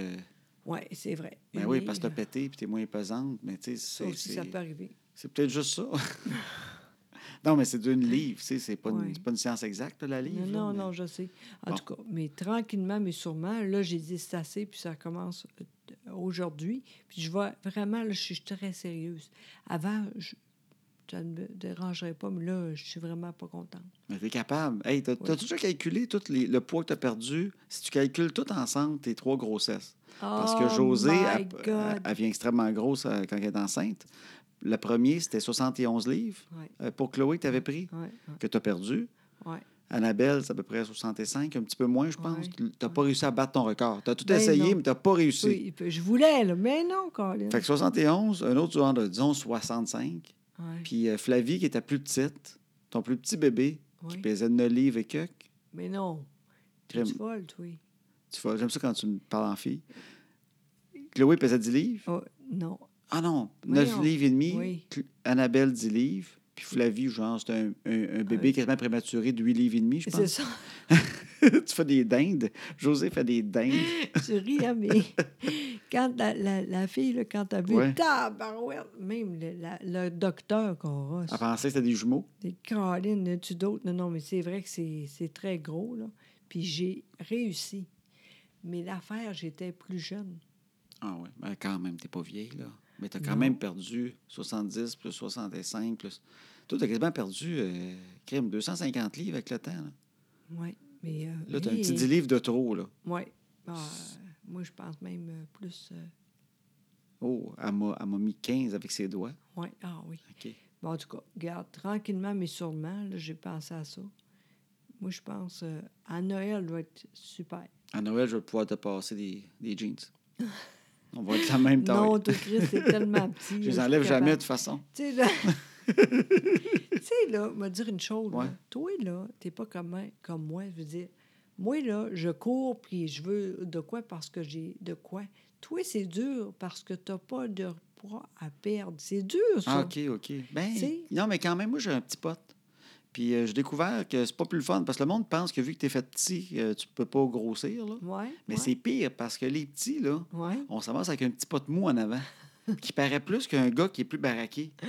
Oui, c'est vrai. Ben oui, parce que t'as pété puis t'es moins pesante. Mais tu sais, ça c'est- ça peut arriver. c'est peut-être juste ça. *laughs* non, mais c'est d'une livre. tu sais, C'est pas, Ouais. c'est pas une science exacte, la livre. Non, là, non, mais- non, je sais. En Bon. tout cas, mais tranquillement, mais sûrement, là, j'ai dit c'est assez, puis ça commence euh, aujourd'hui. Puis je vais vraiment, là, je suis très sérieuse. Avant, je, ça ne me dérangerait pas, mais là, je suis vraiment pas contente. Mais t'es capable. Hey, t'as, t'as-tu déjà calculé tout les- le poids que t'as perdu? Si tu calcules tout ensemble, tes trois grossesses. Parce que Oh Josée, elle, God! elle- elle vient extrêmement grosse euh, quand elle est enceinte. Le premier, c'était 71 livres euh, pour Chloé que tu avais pris, que tu as perdu. Annabelle, c'est à peu près 65, un petit peu moins, je pense. Tu n'as pas réussi à battre ton record. Tu as tout Ben essayé, non. mais tu n'as pas réussi. Oui, je voulais, là, mais non, Colin. Fait que 71, un autre disons, 65. Ouais, Puis euh, Flavie, qui était plus petite, ton plus petit bébé, qui pesait 9 livres et quelques. Mais non. Tu folle, toi. Tu vois, J'aime ça quand tu me parles en fille. Chloé pesait 10 livres? Oh, non. Ah non, 9 Voyons. livres et demi. Oui. Annabelle, 10 livres. Puis Flavie, genre, c'était un, un- un bébé quasiment prématuré de 8 livres et demi, je C'est pense. ça. *laughs* tu fais des dindes. José fait des dindes. *laughs* tu ris, hein, mais quand la, la, la fille, là, quand t'as vu, Ouais. tabarouette, même le, la- le docteur qu'on a, Elle pensait que c'était des jumeaux. des Caroline, tu d'autres? Non, non, mais c'est vrai que c'est c'est très gros, là. Puis j'ai réussi. Mais l'affaire, j'étais plus jeune. Ah oui, mais quand même, t'es pas vieille, là. Mais t'as quand Non. même perdu 70 plus 65 plus... Toi, t'as quasiment perdu, euh, crème, 250 livres avec le temps. Là, Oui. Mais. euh, là t'as un oui, petit 10 livres de trop, là. Oui. Ah, euh, moi, je pense même euh, plus. euh, Oh, elle m'a mis 15 avec ses doigts. ouais. Ah oui. OK. Bon, en tout cas, regarde, tranquillement, mais sûrement, là, j'ai pensé à ça. Moi, je pense à Noël doit être super. À Noël, je vais pouvoir te passer des, des jeans. *laughs* On va être la même taille. Non, toi, Chris, c'est tellement *laughs* petit. je là, les enlève jamais, de toute façon. Tu sais, là. *laughs* tu sais, là, me dire une chose. là. Ouais. Toi, là, t'es pas comme, moi- comme moi. Je veux dire, moi, là, je cours puis je veux de quoi parce que j'ai de quoi. Toi, c'est dur parce que t'as pas de poids à perdre. C'est dur, ça. Ah, OK, OK. Ben, non, mais quand même, moi, j'ai un petit pote. Puis euh, j'ai découvert que c'est pas plus le fun parce que le monde pense que vu que t'es fait petit, euh, tu peux pas grossir, là. Ouais. Mais ouais, c'est pire parce que les petits, là, Ouais. on s'avance avec un petit pot de mou en avant *laughs* qui paraît plus qu'un gars qui est plus baraqué. tu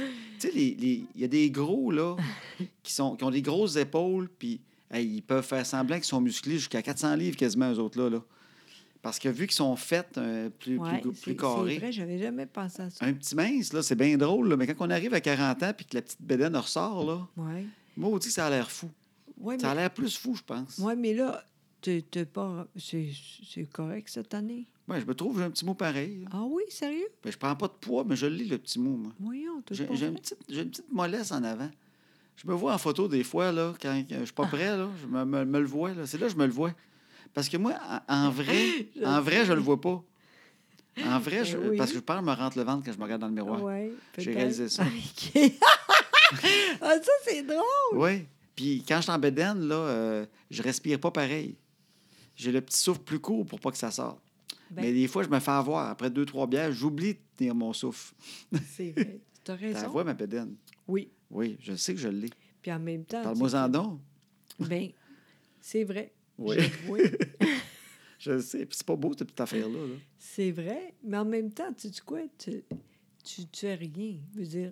sais, les- les- il y a des gros, là, *laughs* qui, sont, qui ont des grosses épaules, puis hey, ils peuvent faire semblant qu'ils sont musclés jusqu'à 400 livres quasiment, eux autres, là. là. Parce que vu qu'ils sont faits euh, plus, Ouais, plus, c'est- C'est carrés, vrai, j'avais jamais pensé à ça. un petit mince, là, c'est bien drôle, là, mais quand on arrive à 40 ans puis que la petite bédaine ressort, là, Ouais. Moi aussi, ça a l'air fou. Ouais, Ça a l'air plus fou, je pense. ouais, mais là, t'es pas. C'est correct cette année? Ouais, je me trouve, j'ai un petit mot pareil. là. Ah oui, sérieux? Ben, je prends pas de poids, mais je lis, le petit mot, moi. Voyons, J'ai une, petite- j'ai une petite mollesse en avant. Je me vois en photo des fois, là, quand je suis pas *laughs* prêt, là, je me, me- me le vois. là. C'est là que je me le vois. Parce que moi, en, *laughs* vrai, Je en vrai, je le vois pas. En vrai, *laughs* je- Ben oui. parce que je parle, me rentre le ventre quand je me regarde dans le miroir. Ouais, J'ai réalisé ça. *laughs* ah, ça, c'est drôle. Oui. Puis quand je suis en bedaine, là, euh, je respire pas pareil. J'ai le petit souffle plus court pour pas que ça sorte. Ben, Mais des fois, je me fais avoir. Après deux, trois bières, j'oublie de tenir mon souffle. *laughs* c'est vrai. T'as raison. vois, ma bedaine? Oui. Oui, je sais que je l'ai. Puis en même temps. Parle-moi tu en. Ben, c'est vrai. Oui. Je- *laughs* oui, Je sais. Puis c'est pas beau, cette petite affaire-là. là. c'est vrai. Mais en même temps, tu sais quoi? Tu, tu, tu as rien. Je veux dire,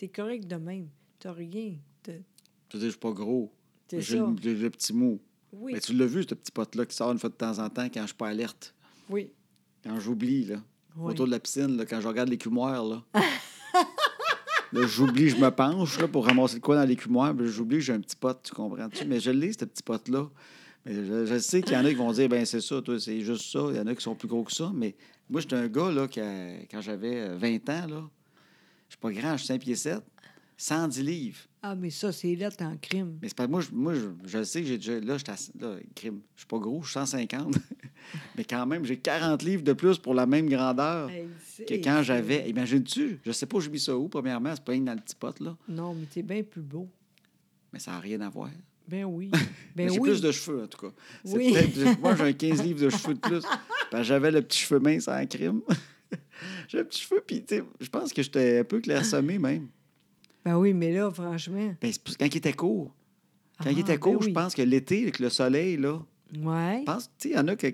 t'es correct de même. T'as rien. Je veux dire, je suis pas gros. J'ai le, petit mot. Oui. Mais tu l'as vu, ce petit pote-là qui sort une fois de temps en temps quand je suis pas alerte. Oui. Quand j'oublie, là. oui. Autour de la piscine, là, quand je regarde l'écumoire, là. *laughs* Là, j'oublie, je me penche là, pour ramasser le quoi dans l'écumoire. puis J'oublie, j'ai un petit pot, tu comprends-tu? Mais je l'ai, ce petit pot-là. Mais je, je sais qu'il y en a qui vont dire, ben c'est ça, toi, c'est juste ça. Il y en a qui sont plus gros que ça. Mais moi, j'étais un gars, là, qui a- quand j'avais euh, 20 ans, là, je suis pas grand, je suis 5 pieds 7, 110 livres. Ah, mais ça, c'est là, en crime. Mais c'est pas moi, je, moi je, je le sais que j'ai déjà. Là, à- là, crime. Je suis pas gros, je suis 150. *laughs* mais quand même, j'ai 40 livres de plus pour la même grandeur Hey, que quand j'avais. Imagines-tu? Je sais pas où j'ai mis ça où, premièrement, c'est pas rien dans le petit pot, là. Non, mais t'es bien plus beau. Mais ça n'a rien à voir. Ben oui. *laughs* Ben j'ai oui. plus de cheveux, en tout cas. Oui. Moi, j'ai un 15 livres de cheveux de plus. J'avais le petit cheveu mince en crime. *laughs* j'ai un petit cheveu, puis tu sais, je pense que j'étais un peu clairsemé *laughs* même. Ben oui, mais là, franchement. Ben, c'est quand il était court. Quand Ah, il était ben court, je pense que l'été, avec le soleil, là, Ouais. je pense, tu sais, il y en a que.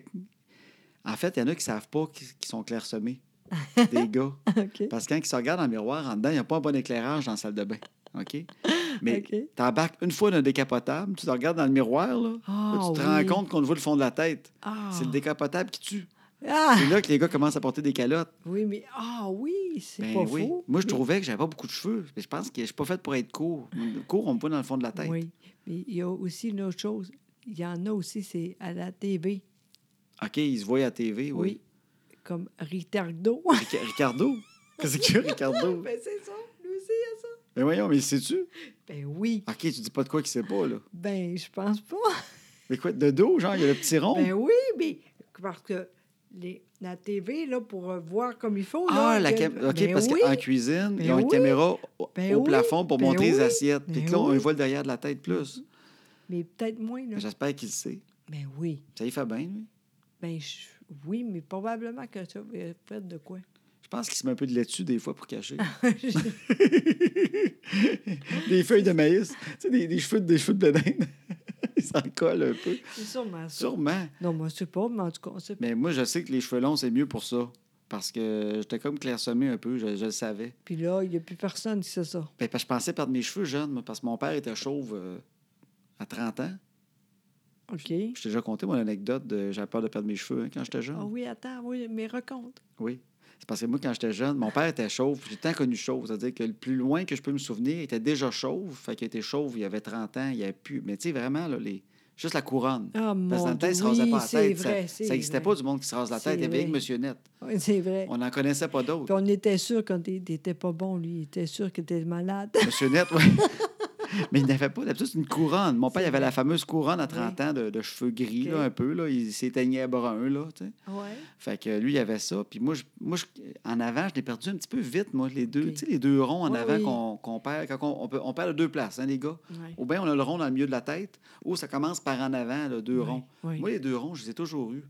En fait, il y en a qui savent pas qu'ils sont clairsemés. *laughs* des gars. Parce que quand ils se regardent dans le miroir, en dedans, il n'y a pas un bon éclairage dans la salle de bain. OK? Mais OK. t'embarques une fois dans un décapotable, tu te regardes dans le miroir, là, Ah, là, tu te oui. rends compte qu'on te voit le fond de la tête. Ah. C'est le décapotable qui tue. Ah! C'est là que les gars commencent à porter des calottes. Oui, mais ah oui, c'est Ben pas oui. faux. Moi, je Mais- trouvais que j'avais pas beaucoup de cheveux. Mais je pense que je suis pas fait pour être court. Court, on me voit dans le fond de la tête. Oui, mais il y a aussi une autre chose. Il y en a aussi, c'est à la TV. OK, ils se voient à la TV, oui. Oui. Comme Ricardo. *laughs* Rica- Ricardo? Qu'est-ce a, Ricardo? *laughs* ben, c'est ça. Lui aussi, il y a ça. Mais voyons, mais sais-tu? Ben oui. OK, tu dis pas de quoi qu'il sait pas, là. Ben, je pense pas. Mais quoi, de dos, genre, il y a le petit rond? Ben oui, mais parce que les, la TV, là, pour euh, voir comme il faut. ah, là, la que-. OK, ben parce oui. qu'en cuisine, ils ont une caméra au, Ben au oui. plafond pour monter les assiettes. Puis là, on voit le derrière de la tête plus. Mais peut-être moins, là. J'espère qu'il le sait. Ben oui. Ça y fait bien, lui. Ben je- oui, mais probablement que ça va fait de quoi? Je pense qu'il se met un peu de laitue des fois pour cacher. *laughs* *laughs* des feuilles de maïs. Tu sais, des, des cheveux, de- des cheveux de bédaine. *laughs* S'en colle un peu. c'est sûrement ça. Sûrement. Non, moi, je sais pas, mais en tout cas, on sait pas. Mais moi, je sais que les cheveux longs, c'est mieux pour ça. Parce que j'étais comme clairsemé un peu, je, je le savais. Puis là, il n'y a plus personne qui sait ça. Ben, parce que je pensais perdre mes cheveux jeunes, moi, parce que mon père était chauve euh, à 30 ans. OK. Je t'ai déjà conté mon anecdote de j'avais peur de perdre mes cheveux hein, quand j'étais jeune. Ah oui, attends, oui, mais raconte. Oui. C'est parce que moi, quand j'étais jeune, mon père était chauve. J'ai tant connu chauve. C'est-à-dire que le plus loin que je peux me souvenir, il était déjà chauve. Fait qu'il était chauve, il avait 30 ans, il n'y avait plus. Mais tu sais, vraiment, là, les... juste la couronne. Ah, mon Parce que dans le temps, il se rasait oui, pas la c'est tête. vrai, ça n'existait pas du monde qui se rase la tête. Il y avait que Monsieur Net. Oui, c'est vrai. On n'en connaissait pas Puis d'autres. on était sûr quand il n'était pas bon, lui. Il était sûr qu'il était malade. Monsieur Net, oui. *laughs* *laughs* Mais il n'avait pas d'habitude, c'est une couronne. Mon père, il avait la fameuse couronne à 30 ans de, de cheveux gris, là, un peu. Là. Il s'éteignait brun, là, tu sais. Oui. Fait que lui, il avait ça. Puis moi, je, moi je- en avant, je l'ai perdu un petit peu vite, moi, les deux. Tu sais, les deux ronds en Oui, avant oui. qu'on perd. Quand on, on, peut- on perd de deux places, hein, les gars. Ouais. Ou bien on a le rond dans le milieu de la tête, ou ça commence par en avant, là, deux Oui, ronds. oui. Moi, les deux ronds, je les ai toujours eus.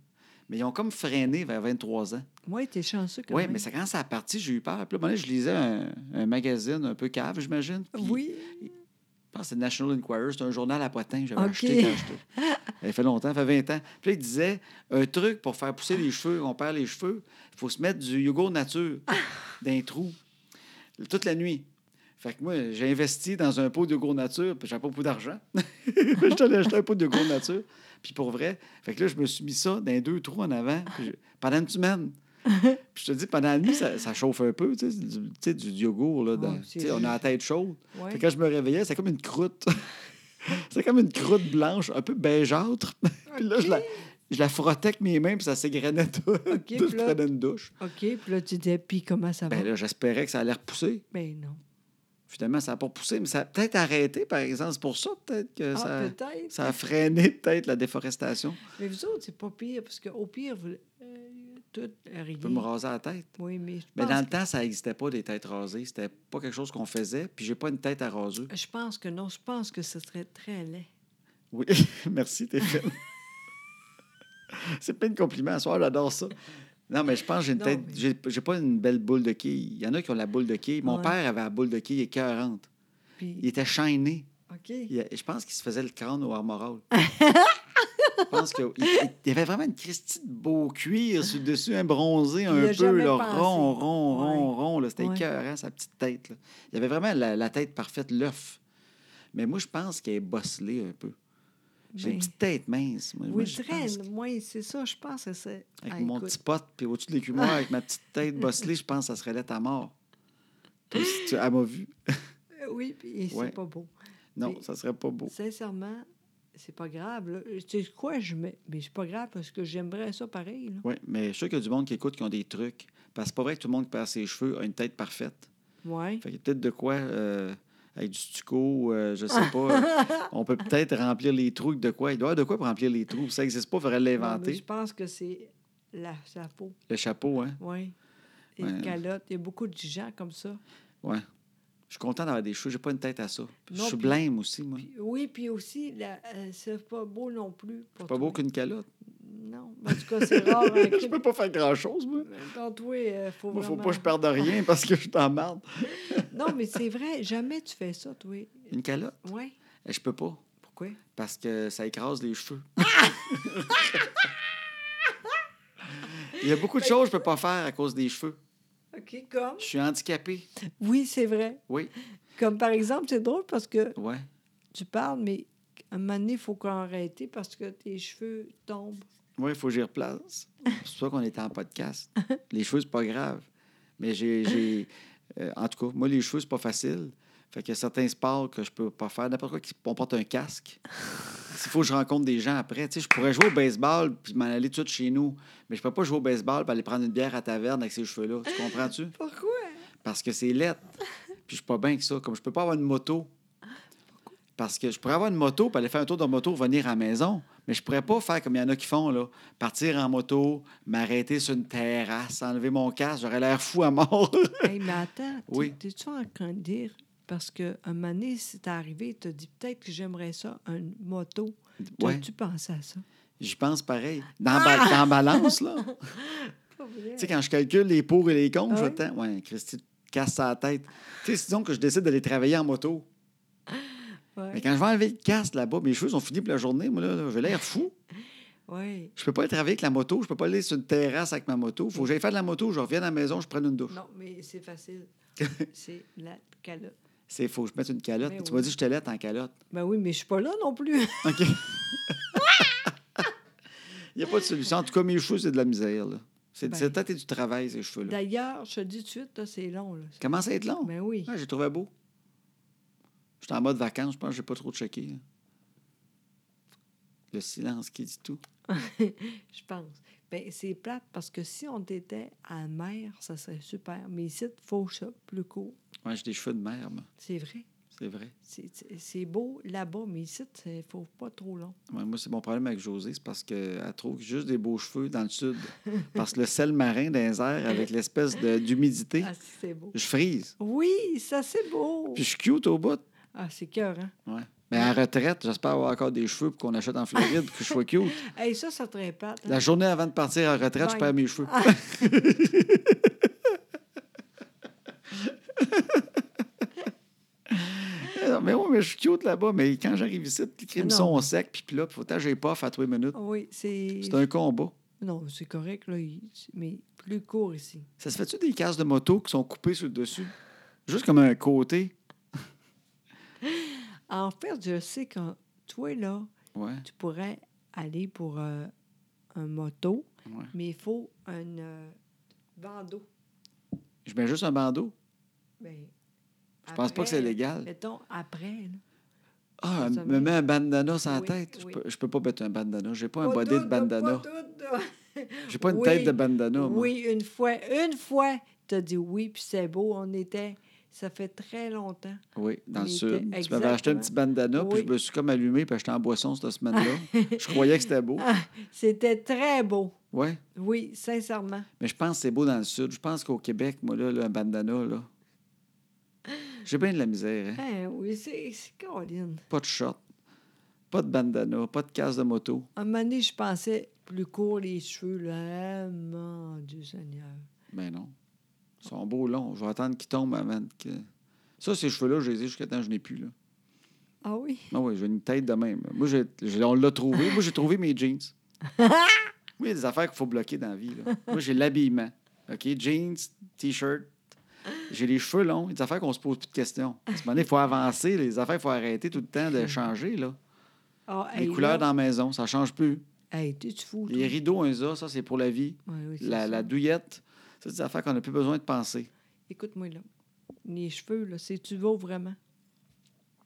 Mais ils ont comme freiné vers 23 ans. Oui, t'es chanceux quand Oui, même. mais ça, quand ça a parti, j'ai eu peur. Puis là, je lisais un, un magazine un peu cave, j'imagine. Oui. Pense que c'est National Enquirer. C'est un journal à Potin que j'avais acheté quand j'étais. *laughs* Ça fait longtemps, ça fait 20 ans. Puis là, il disait un truc pour faire pousser les cheveux, on perd les cheveux, il faut se mettre du yogourt nature d'un trou toute la nuit. Fait que moi, j'ai investi dans un pot de yogourt nature, puis j'avais pas beaucoup d'argent. *laughs* je allé acheter un pot de yogourt nature. Puis pour vrai, fait que là, je me suis mis ça dans deux trous en avant je- pendant une semaine. *laughs* Puis je te dis, pendant la nuit, ça, ça chauffe un peu, tu sais, du, tu sais, du yogourt, là. dans- Oh, tu sais, on a la tête chaude. Ouais. Fait que quand je me réveillais, c'est comme une croûte. *laughs* c'est comme une croûte blanche, un peu bégeâtre. *laughs* puis là, je la, je la frottais avec mes mains, puis ça s'égrenait tout. OK, je prenais une douche. OK, puis là, tu disais, puis comment ça va? Ben là, j'espérais que ça allait repousser. Ben non. Finalement, ça n'a pas repoussé, mais ça a peut-être arrêté, par exemple. C'est pour ça, peut-être, que Ah, ça, ça a freiné, peut-être, la déforestation. Mais vous autres, c'est pas pire, parce qu'au pire, vous, euh, tout rien. Je peux me raser la tête. Oui, mais je Mais pense, dans le temps, ça n'existait pas des têtes rasées. C'était pas quelque chose qu'on faisait. Puis j'ai pas une tête à raser. je pense que non. Je pense que ce serait très laid. Oui, *laughs* merci, t'es fine. *laughs* C'est plein de compliments. À soir, j'adore ça. Non, mais je pense que j'ai une Non, tête. mais- J'ai pas une belle boule de quille. Il y en a qui ont la boule de quille. Mon Ouais. père avait la boule de quille écœurante. Puis, Il était shiny. OK. Il je pense qu'il se faisait le crâne au armoral. *laughs* je pense qu'il il y avait vraiment une Christie de beau cuir sur le dessus, un bronzé un peu, là, rond, rond, rond, rond. là. C'était écœurant, sa petite tête. là. Il avait vraiment la, la tête parfaite, l'œuf. Mais moi, je pense qu'elle est bosselée un peu. J'ai une Ben, petite tête mince. Moi, oui, je que- Moi, c'est ça, je pense que c'est. avec Ah, mon écoute. petit pote, puis au-dessus de l'écumoire, avec ma petite tête bosselée, je pense que ça serait là à mort. Toi, si tu, elle m'a vu. Euh, Oui, puis c'est Ouais. pas beau. Non, Mais- ça serait pas beau. Sincèrement, c'est pas grave. là. Tu sais quoi, je mets. Mais c'est pas grave parce que j'aimerais ça pareil. là. Oui, mais je suis sûr qu'il y a du monde qui écoute qui ont des trucs. Parce que c'est pas vrai que tout le monde qui perd ses cheveux a une tête parfaite. Ouais. Fait qu'il y a peut-être de quoi, euh, avec du stucco, euh, je sais pas. euh, *laughs* on peut peut-être remplir les trous de quoi. Il doit y avoir de quoi pour remplir les trous. Ça n'existe pas, il faudrait l'inventer. je pense que c'est la, sa peau. Le chapeau, hein? Oui. Et Ouais. le calotte. Il y a beaucoup de gens comme ça. Ouais. Je suis content d'avoir des cheveux. J'ai pas une tête à ça. je suis puis- blême aussi, moi. Puis- oui, puis aussi, euh, c'est pas beau non plus. pour Pas beau qu'une calotte. Non. En tout cas, c'est rare. *laughs* hein, Je peux pas faire grand-chose, moi. Quand toi, euh, faut Moi, faut vraiment... pas que je perde rien parce que je t'emmerde. *laughs* Non, mais c'est vrai, jamais tu fais ça, toi. Une calotte? Oui. Eh, Je peux pas. Pourquoi? Parce que ça écrase les cheveux. *laughs* Il y a beaucoup de choses que je peux pas faire à cause des cheveux. OK, comme? Je suis handicapé. Oui, c'est vrai. Oui. Comme par exemple, c'est drôle parce que Ouais. tu parles, mais à un moment donné, il faut qu'on arrête parce que tes cheveux tombent. Oui, il faut que j'y replace. C'est pour ça qu'on est en podcast. *laughs* Les cheveux, c'est pas grave. Mais j'ai. euh, en tout cas, moi, les cheveux, c'est pas facile. Fait qu'il y a certains sports que je peux pas faire. N'importe quoi on porte un casque. S'il faut que je rencontre des gens après, tu sais, je pourrais jouer au baseball puis m'en aller tout de chez nous. Mais je peux pas jouer au baseball puis aller prendre une bière à taverne avec ces cheveux-là. Tu comprends-tu? *laughs* Pourquoi? Parce que c'est lettre. Puis je suis pas bien que ça. Comme je peux pas avoir une moto. Parce que je pourrais avoir une moto, puis aller faire un tour de moto, revenir à la maison. Mais je pourrais pas faire comme il y en a qui font, là. Partir en moto, m'arrêter sur une terrasse, enlever mon casque. J'aurais l'air fou à mort. hey, mais attends, Oui. t'es-tu en train de dire... Parce qu'un moment donné, t'es arrivé, t'as dit peut-être que j'aimerais ça, une moto. ouais, T'as-tu pensé à ça? j'y pense pareil. Dans, ba- dans la balance, là. *laughs* Tu sais, quand je calcule les pour et les contre, Ah je oui? attends. Ouais, Christy, tu te casses sa tête. Tu sais, disons que je décide d'aller travailler en moto. Ouais. Mais quand je vais enlever le casque là-bas, mes cheveux sont finis pour la journée, moi, là, j'ai l'air fou. Ouais. Je peux pas aller travailler avec la moto, je peux pas aller sur une terrasse avec ma moto. Faut que j'aille faire de la moto, je reviens à la maison, je prenne une douche. Non, mais c'est facile. *laughs* c'est la calotte. C'est faut que je mette une calotte. Ben tu oui. m'as dit que je te lettre en calotte. Ben oui, mais je suis pas là non plus. *laughs* OK. Il n'y a pas de solution. En tout cas, mes cheveux, c'est de la misère. là. C'est Ben. c'est peut-être du travail, ces cheveux-là. D'ailleurs, je te dis tout de suite, là, c'est long. Là. Comment ça va être long? Ben oui. Ah, j'ai trouvé beau. J'étais en mode vacances, je pense que j'ai pas trop checké. Le silence qui dit tout. *laughs* Je pense. Ben, c'est plate parce que si on était à la mer, ça serait super. Mais ici, il faut ça plus court. Ouais, j'ai des cheveux de mer, moi. C'est vrai. C'est vrai. C'est- beau là-bas, mais ici, il faut pas trop long. Ouais, moi, c'est mon problème avec Josée, c'est parce qu'elle trouve juste des beaux cheveux dans le sud. *laughs* parce que le sel marin dans les airs, avec l'espèce de- d'humidité, Ah, si, c'est beau. je frise. Oui, ça, c'est beau. Puis je suis cute au bout. Ah, c'est cœur, hein? Ouais. Mais en retraite, j'espère avoir encore des cheveux pour qu'on achète en Floride pour que je sois cute. *laughs* Hey, ça, ça te répète. hein? La journée avant de partir en retraite, je perds mes cheveux. *laughs* Euh, mais oui, mais je suis cute là-bas. Mais quand j'arrive ici, les crimes Non. sont secs, puis là, il faut que j'ai pas à les minutes. Oui, c'est. C'est un combat. Non, c'est correct, là, mais plus court ici. Ça se fait-tu des cases de moto qui sont coupées sur le dessus? Juste comme un côté. *laughs* En fait, je sais que toi, là, Ouais, tu pourrais aller pour euh, un moto, ouais. mais il faut un euh, bandeau. Je mets juste un bandeau. Ben, Je pense pas que c'est légal. Mettons, après. là. Ah, me va. met un bandana sur la Oui, tête. Je peux, je peux pas mettre un bandana. J'ai pas un Pas body de bandana. J'ai pas une Oui, tête de bandana, moi. Oui, une fois. Une fois, tu as dit oui, puis c'est beau. On était. Ça fait très longtemps. Oui, dans le sud. Tu m'avais acheté un petit bandana, puis je me suis comme allumé, puis j'étais en boisson cette semaine-là. *laughs* je croyais que c'était beau. Ah, C'était très beau. Oui, Oui, sincèrement. mais je pense que c'est beau dans le sud. Je pense qu'au Québec, moi, là, un bandana, là, j'ai bien de la misère. Hein? Hein, oui, c'est Caroline. Pas de short, pas de bandana, pas de casse de moto. Un moment donné, je pensais plus court les cheveux, là. Ah, mon Dieu Seigneur. Ben non. Ils sont beaux longs. Je vais attendre qu'ils tombent avant que... Ça, ces cheveux-là, je les ai jusqu'à temps que je n'ai plus, là. Ah oui? Ah oui, j'ai une tête de même. Moi, j'ai- on l'a trouvé. Moi, j'ai trouvé mes jeans. *laughs* Moi, il y a des affaires qu'il faut bloquer dans la vie. là. Moi, j'ai l'habillement. OK? Jeans, T-shirt. J'ai les cheveux longs. Il y a des affaires qu'on se pose plus de questions. À ce moment donné, il faut avancer. Les affaires, il faut arrêter tout le temps de changer. Là. Ah, Les hey, couleurs là, dans la maison, ça change plus. Hey, t'es-tu fou? Les rideaux, un ça, ça, c'est pour la vie. Oui, oui, la douillette, c'est des affaires qu'on n'a plus besoin de penser. Écoute-moi là. Les cheveux, là, c'est tu vas vraiment?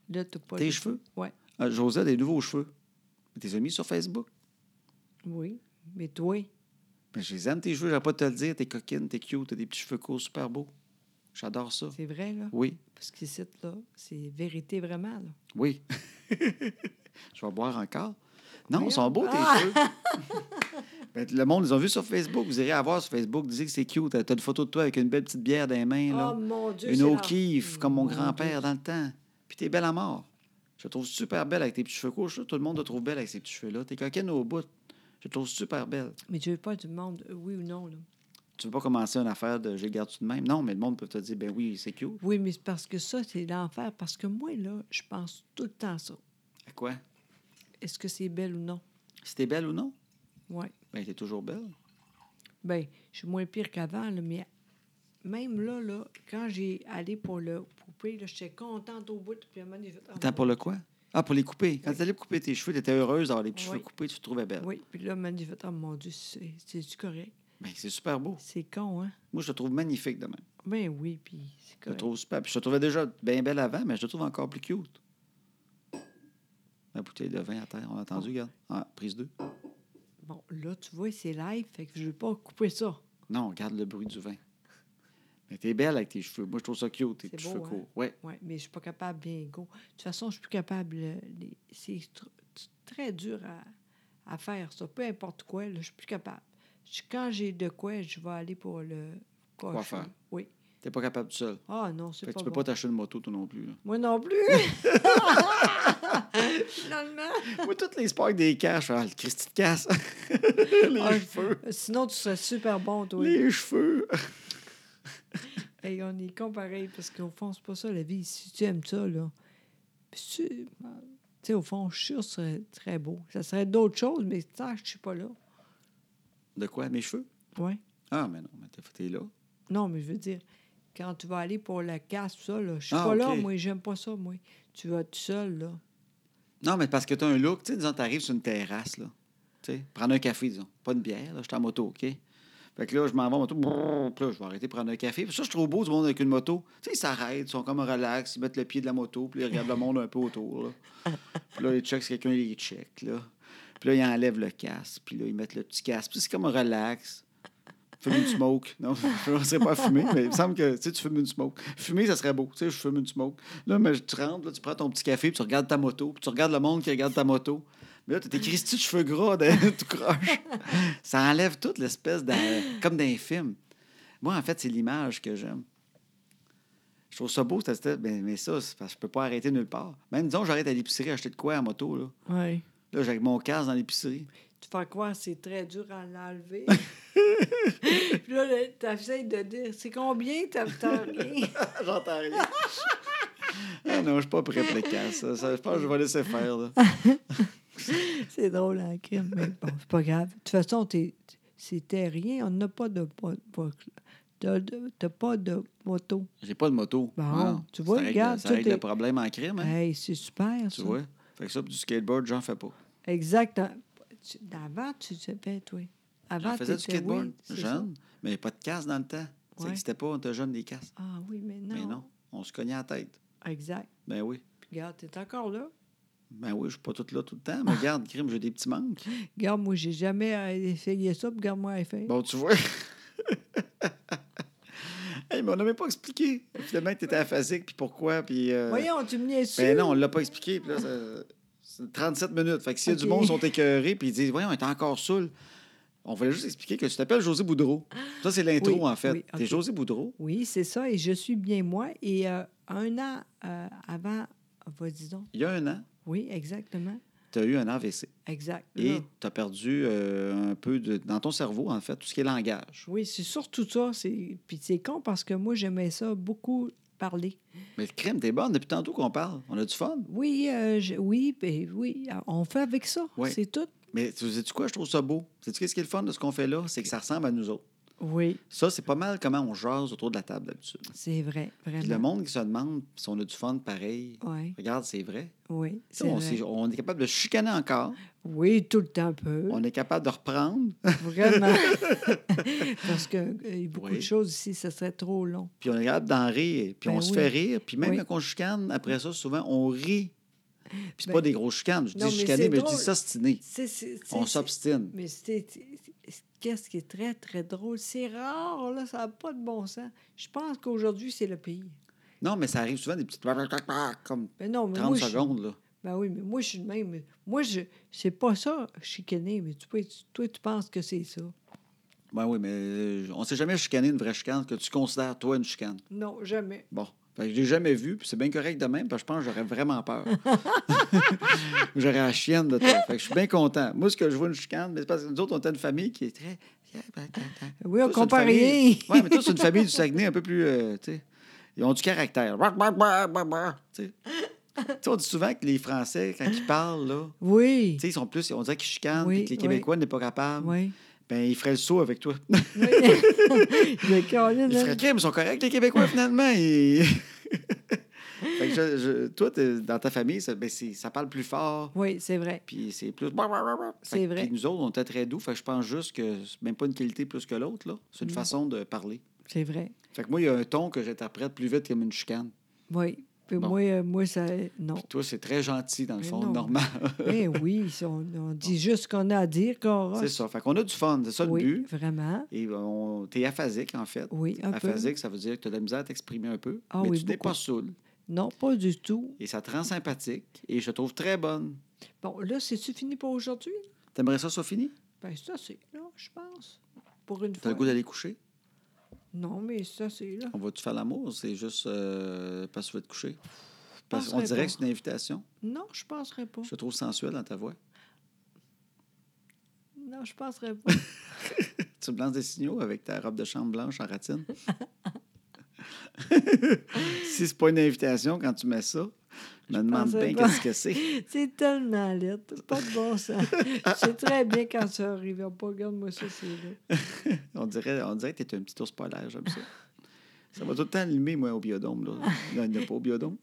Là, t'as pas. Tes cheveux? Ouais. Ah, José a des nouveaux cheveux. Tu les as mis sur Facebook? Oui. Mais toi, Mais je les aime, tes cheveux, je vais pas te le dire. T'es coquine, t'es cute, t'as des petits cheveux courts super beaux. J'adore ça. c'est vrai, là? Oui, Parce qu'ici, là, c'est vérité vraiment, là. oui. *laughs* je vais boire encore. Non, ils sont beaux, tes Ah! cheveux. *laughs* Ben, le monde, ils ont vu sur Facebook. Vous irez à voir sur Facebook. Disez que c'est cute. T'as une photo de toi avec une belle petite bière dans les mains. Là. Oh mon Dieu! une O'Keeffe, la- comme mon Mon grand-père dans le temps. Puis t'es belle à mort. Je te trouve super belle avec tes petits cheveux courts. Je Tout le monde te trouve belle avec ces petits cheveux-là. T'es coquine au bout. Je te trouve super belle. Mais tu veux pas du monde, euh, oui ou non, là? Tu veux pas commencer une affaire de j'ai garde tout de même? Non, mais le monde peut te dire, ben oui, c'est cute. Oui, mais c'est parce que ça, c'est l'enfer. Parce que moi, là, je pense tout le temps ça. À quoi? Est-ce que c'est belle ou non? Si t'es belle ou non? Oui. Ben, t'es toujours belle. Bien, je suis moins pire qu'avant, mais même là, là, quand j'ai allé pour le poupée, là, j'étais contente au bout. Puis à un moment j'ai fait, Ah, Attends, mon pour le quoi? Ah, pour les couper. Quand tu allais couper tes cheveux, t'étais heureuse d'avoir les petits Oui. cheveux coupés, tu te trouvais belle. Oui, puis là, donné, j'ai fait, oh mon Dieu, c'est- c'est-tu correct? Ben, c'est super beau. C'est con, hein? Moi, je te trouve magnifique demain. Ben oui, puis c'est Je te correct. trouve super. Puis je te trouvais déjà bien belle avant, mais je te trouve encore plus cute. La bouteille de vin à terre, on a entendu, regarde. Ah, prise 2. Bon, là, tu vois, c'est live, fait que je veux pas couper ça. Non, regarde le bruit du vin. Mais t'es belle avec tes cheveux. Moi, je trouve ça cute, tes beau, cheveux hein? courts. Ouais. Oui, mais je suis pas capable bien go. De toute façon, je suis plus capable. euh, les- C'est tr- très dur à, à faire, ça. Peu importe quoi, là, je suis plus capable. Je- quand j'ai de quoi, je vais aller pour le coiffeur. Oui. T'es pas capable tout seul. Ah non, c'est Fait que pas tu peux bon. pas t'acheter une moto, toi non plus. là. Moi non plus. *laughs* Finalement. Moi, toutes les sports des caches, ah, le Christy de casse. *laughs* les Ah, cheveux. Sinon, tu serais super bon, toi. Les cheveux. *laughs* Hey, on est comparés parce qu'au fond, c'est pas ça la vie. Si tu aimes ça, là. Tu sais, au fond, je suis sûr que ce serait très beau. Ça serait d'autres choses, mais que je suis pas là. De quoi? Mes cheveux? Ouais. Ah, mais non, mais t'es- t'es là. Non, mais je veux dire, quand tu vas aller pour la casse, tout ça, là, je suis Ah, pas là, moi, j'aime pas ça, moi. Tu vas tout seul, là. Non, mais parce que t'as un look, tu sais, disons, t'arrives sur une terrasse, là. Tu sais, prendre un café, disons. Pas une bière, là, je suis en moto, OK? Fait que là, je m'en vais en moto, brrr, puis là, je vais arrêter de prendre un café. Puis ça, je trouve beau du monde avec une moto. Tu sais, ils s'arrêtent, ils sont comme relax, ils mettent le pied de la moto, puis ils regardent le monde un peu autour, là. Puis là, ils checkent si quelqu'un les check, là. Puis là, ils enlèvent le casque, puis là, ils mettent le petit casque. Puis c'est comme un relax. Fume une smoke. *laughs* Non, je ne sais pas fumer, mais il me semble que tu fumes une smoke. Fumer, ça serait beau. Tu sais, je fume une smoke. Là, mais tu rentres, là, tu prends ton petit café, puis tu regardes ta moto, puis tu regardes le monde qui regarde ta moto. Mais là, tes Christy de cheveux gras, *laughs* tout croche? Ça enlève toute l'espèce de. comme d'un film. Moi, en fait, c'est l'image que j'aime. Je trouve ça beau, cette mais, mais ça, c'est parce que je peux pas arrêter nulle part. Même, disons, j'arrête à l'épicerie acheter de quoi en moto, là. Oui. Là, j'ai mon casque dans l'épicerie. Tu fais que c'est très dur à l'enlever. *laughs* Puis là, t'essayes de dire, c'est combien? T'as t'as *laughs* rien. J'entends rien. *laughs* ah non, je suis pas prêt pour. Ça, ça, je pense que je vais laisser faire, là. c'est drôle, en crime, mais bon, c'est pas grave. De toute façon, t'es- c'était rien. On n'a pas de... T'as t'as pas de moto. J'ai pas de moto. Bon, Ah, tu vois, ça règle, regarde, Ça règle est- le problème en crime, hein? Hey, c'est super, Tu ça. vois? Fait que ça, du skateboard, j'en fais pas. Exact. Tu- Avant, tu te fais, toi. Avant, J'en faisais du skateboard, oui, c'est ça. jeune, mais pas de casse dans le temps. Ça Ouais. n'existait pas, on était jeune des casses. Ah oui, mais non. Mais non, on se cognait la tête. Exact. Ben oui. Puis regarde, t'es encore là. Ben oui, je suis pas toute là tout le temps, mais regarde, crime, j'ai des petits manques. Regarde, moi, j'ai jamais euh, essayé ça, puis regarde-moi, fait. Bon, tu vois. *laughs* hey, mais on n'a même pas expliqué. Finalement, tu étais aphasique, puis pourquoi, puis... euh, Voyons, tu me niaises Ben non, on l'a pas expliqué. Puis là, ça- 37 minutes. Fait que s'il y a du monde qui sont écœurés puis ils disent Voyons, on est encore saoul. On voulait juste expliquer que tu t'appelles José Boudreau. Ça, c'est l'intro, Oui, en fait. oui, T'es. José Boudreau. Oui, c'est ça, et je suis bien moi. Et euh, un an euh, avant, vas-y donc. Il y a un an, Oui, exactement. tu as eu un AVC. Exact. Et tu as perdu euh, un peu de, dans ton cerveau, en fait, tout ce qui est langage. Oui, c'est surtout ça. Puis c'est con parce que moi, j'aimais ça beaucoup parler. Mais crème, t'es bonne depuis tantôt qu'on parle. On a du fun. Oui, euh, je- oui, ben oui, on fait avec ça. C'est tout. Mais tu sais quoi, je trouve ça beau. Sais-tu qu'est-ce qui est le fun de ce qu'on fait là? C'est que ça ressemble à nous autres. Oui, Ça, c'est pas mal comment on jase autour de la table d'habitude. c'est vrai, Puis le vraiment. monde qui se demande si on a du fun pareil, Oui, regarde, c'est vrai. oui, c'est On, vrai. s'est- on est capable de chicaner encore. Oui, tout le temps un peu. On est capable de reprendre. Vraiment. *laughs* Parce que euh, y a beaucoup Oui. de choses ici, ça serait trop long. Puis on est capable d'en rire. Puis Ben on se fait rire. Puis même quand on chicane, après ça, souvent, on rit. Puis c'est Ben, pas des gros chicanes. Je dis non, chicaner, mais je dis c'est- On s'obstine. Mais c'est. Qu'est-ce qui est très, très drôle? C'est rare, là, ça n'a pas de bon sens. Je pense qu'aujourd'hui, c'est le pire. Non, mais ça arrive souvent des petites... comme Mais non, mais 30 moi, je- secondes, là. Ben oui, mais moi, je suis le même. Moi, je c'est pas ça, chicaner, mais tu peux, toi, tu penses que c'est ça. Ben oui, mais euh, on s'est jamais chicané une vraie chicane que tu considères, toi, une chicane. Non, jamais. Bon. Fait que je l'ai jamais vu, puis c'est bien correct de même, parce que je pense que j'aurais vraiment peur. *laughs* j'aurais la chienne de toi. Fait que je suis bien content. Moi, ce que je vois une chicane, mais c'est parce que nous autres, on était une famille qui est très. Oui, on compare rien. Oui, mais toi, c'est une famille du Saguenay un peu plus. euh, ils ont du caractère. Tu sais. Tu sais, on dit souvent que les Français, quand ils parlent, là, Oui. ils sont plus. On dirait qu'ils chicanent, Oui, que les oui. Québécois n'est pas capable. Oui. Ben, ils feraient le saut avec toi. oui. *laughs* Ils feraient hein? crime, ils sont corrects, les Québécois, finalement. Ils- *laughs* Fait que je- je- toi, dans ta famille, ça, ben, ça parle plus fort. Oui, c'est vrai. Puis c'est plus. C'est vrai. Puis nous autres, on était très doux. Fait que je pense juste que c'est même pas une qualité plus que l'autre. là. C'est une Mm. façon de parler. C'est vrai. Fait que moi, il y a un ton que j'interprète plus vite comme une chicane. Oui. Puis Bon. moi, euh, moi, ça. Non. Puis toi, c'est très gentil, dans le Mais fond, non. normal. *laughs* Eh oui, on, on dit juste ce qu'on a à dire, Cora. c'est ça. Fait qu'on a du fun. C'est ça le but. vraiment. Et on... t'es aphasique, en fait. Oui, un peu. Aphasique, ça veut dire que tu as de la misère à t'exprimer un peu. Ah mais oui, tu n'es pas saoul. Non, pas du tout. Et ça te rend sympathique. Et je te trouve très bonne. Bon, là, c'est-tu fini pour aujourd'hui? T'aimerais ça, soit fini? Ben, ça, c'est là, je pense. Pour une T'as fois. le goût d'aller coucher? Non, mais ça, c'est là. On va-tu faire l'amour? C'est juste euh, parce que tu vas te coucher? Parce qu'on dirait pas. que c'est une invitation. Non, je penserais pas. Je te trouve sensuelle dans ta voix. Non, je penserais *laughs* pas. Tu me lances des signaux avec ta robe de chambre blanche en ratine? *laughs* *laughs* si c'est pas une invitation quand tu mets ça, je me demande bien pas. qu'est-ce que c'est. *laughs* c'est tellement laid. Pas de bon sens. Je sais très bien quand ça arrive. Pas, regarde-moi ça, c'est là. *laughs* On dirait, on dirait que tu es un petit ours polaire, j'aime ça. Ça va tout le temps allumer, moi, au biodôme. Là. Non, il n'y a pas au biodôme.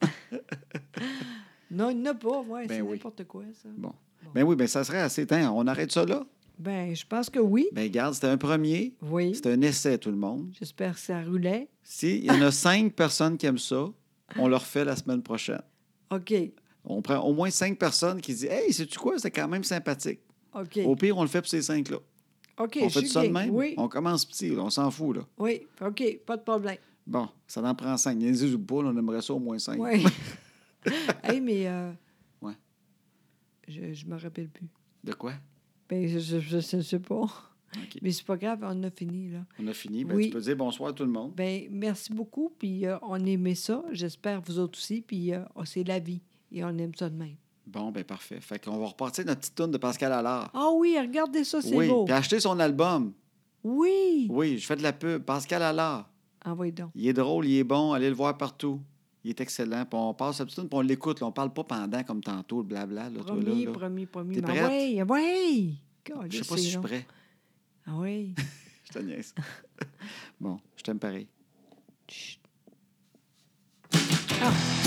Non, il n'y en a pas. Ouais, Ben c'est oui. n'importe quoi, ça. Bon. Ben oui, ben ça serait assez temps. On arrête ça là? Ben, je pense que oui. Ben regarde, c'était un premier. Oui. C'était un essai, tout le monde. J'espère que ça roulait. S'il y en a cinq personnes qui aiment ça, on le refait la semaine prochaine. OK. On prend au moins cinq personnes qui disent Hey, sais-tu quoi, c'est quand même sympathique. OK. Au pire, on le fait pour ces cinq-là. OK, on fait ça de même? Oui. On commence petit, là, on s'en fout. Là. Oui. OK, pas de problème. Bon, ça en prend cinq. Niaisez ou pas, là, on aimerait ça au moins cinq. Oui. *laughs* hey, mais. Euh, Ouais. Je, je me rappelle plus. De quoi? Ben, je, je sais pas. OK. Mais c'est pas grave, on a fini, là. On a fini. Ben, Oui. Tu peux dire bonsoir à tout le monde. Ben, merci beaucoup, puis euh, on aimait ça. J'espère vous autres aussi, puis euh, c'est la vie, et on aime ça de même. Bon, ben parfait. Fait qu'on va repartir notre petite tourne de Pascal Allard. Ah oui, regardez ça, c'est oui, beau. puis acheter son album. Oui. Oui, je fais de la pub. Pascal Allard. Envoyez donc. Il est drôle, il est bon, allez le voir partout. Il est excellent. Puis on passe la petite puis on l'écoute. On parle pas pendant comme tantôt, le blabla. Là, toi, là, Promis, là. promis, promis. Prête? oui, oui. Je sais pas si je suis prêt. Ah oui. *laughs* Je te niaise. bon, je t'aime pareil. Chut. Ah.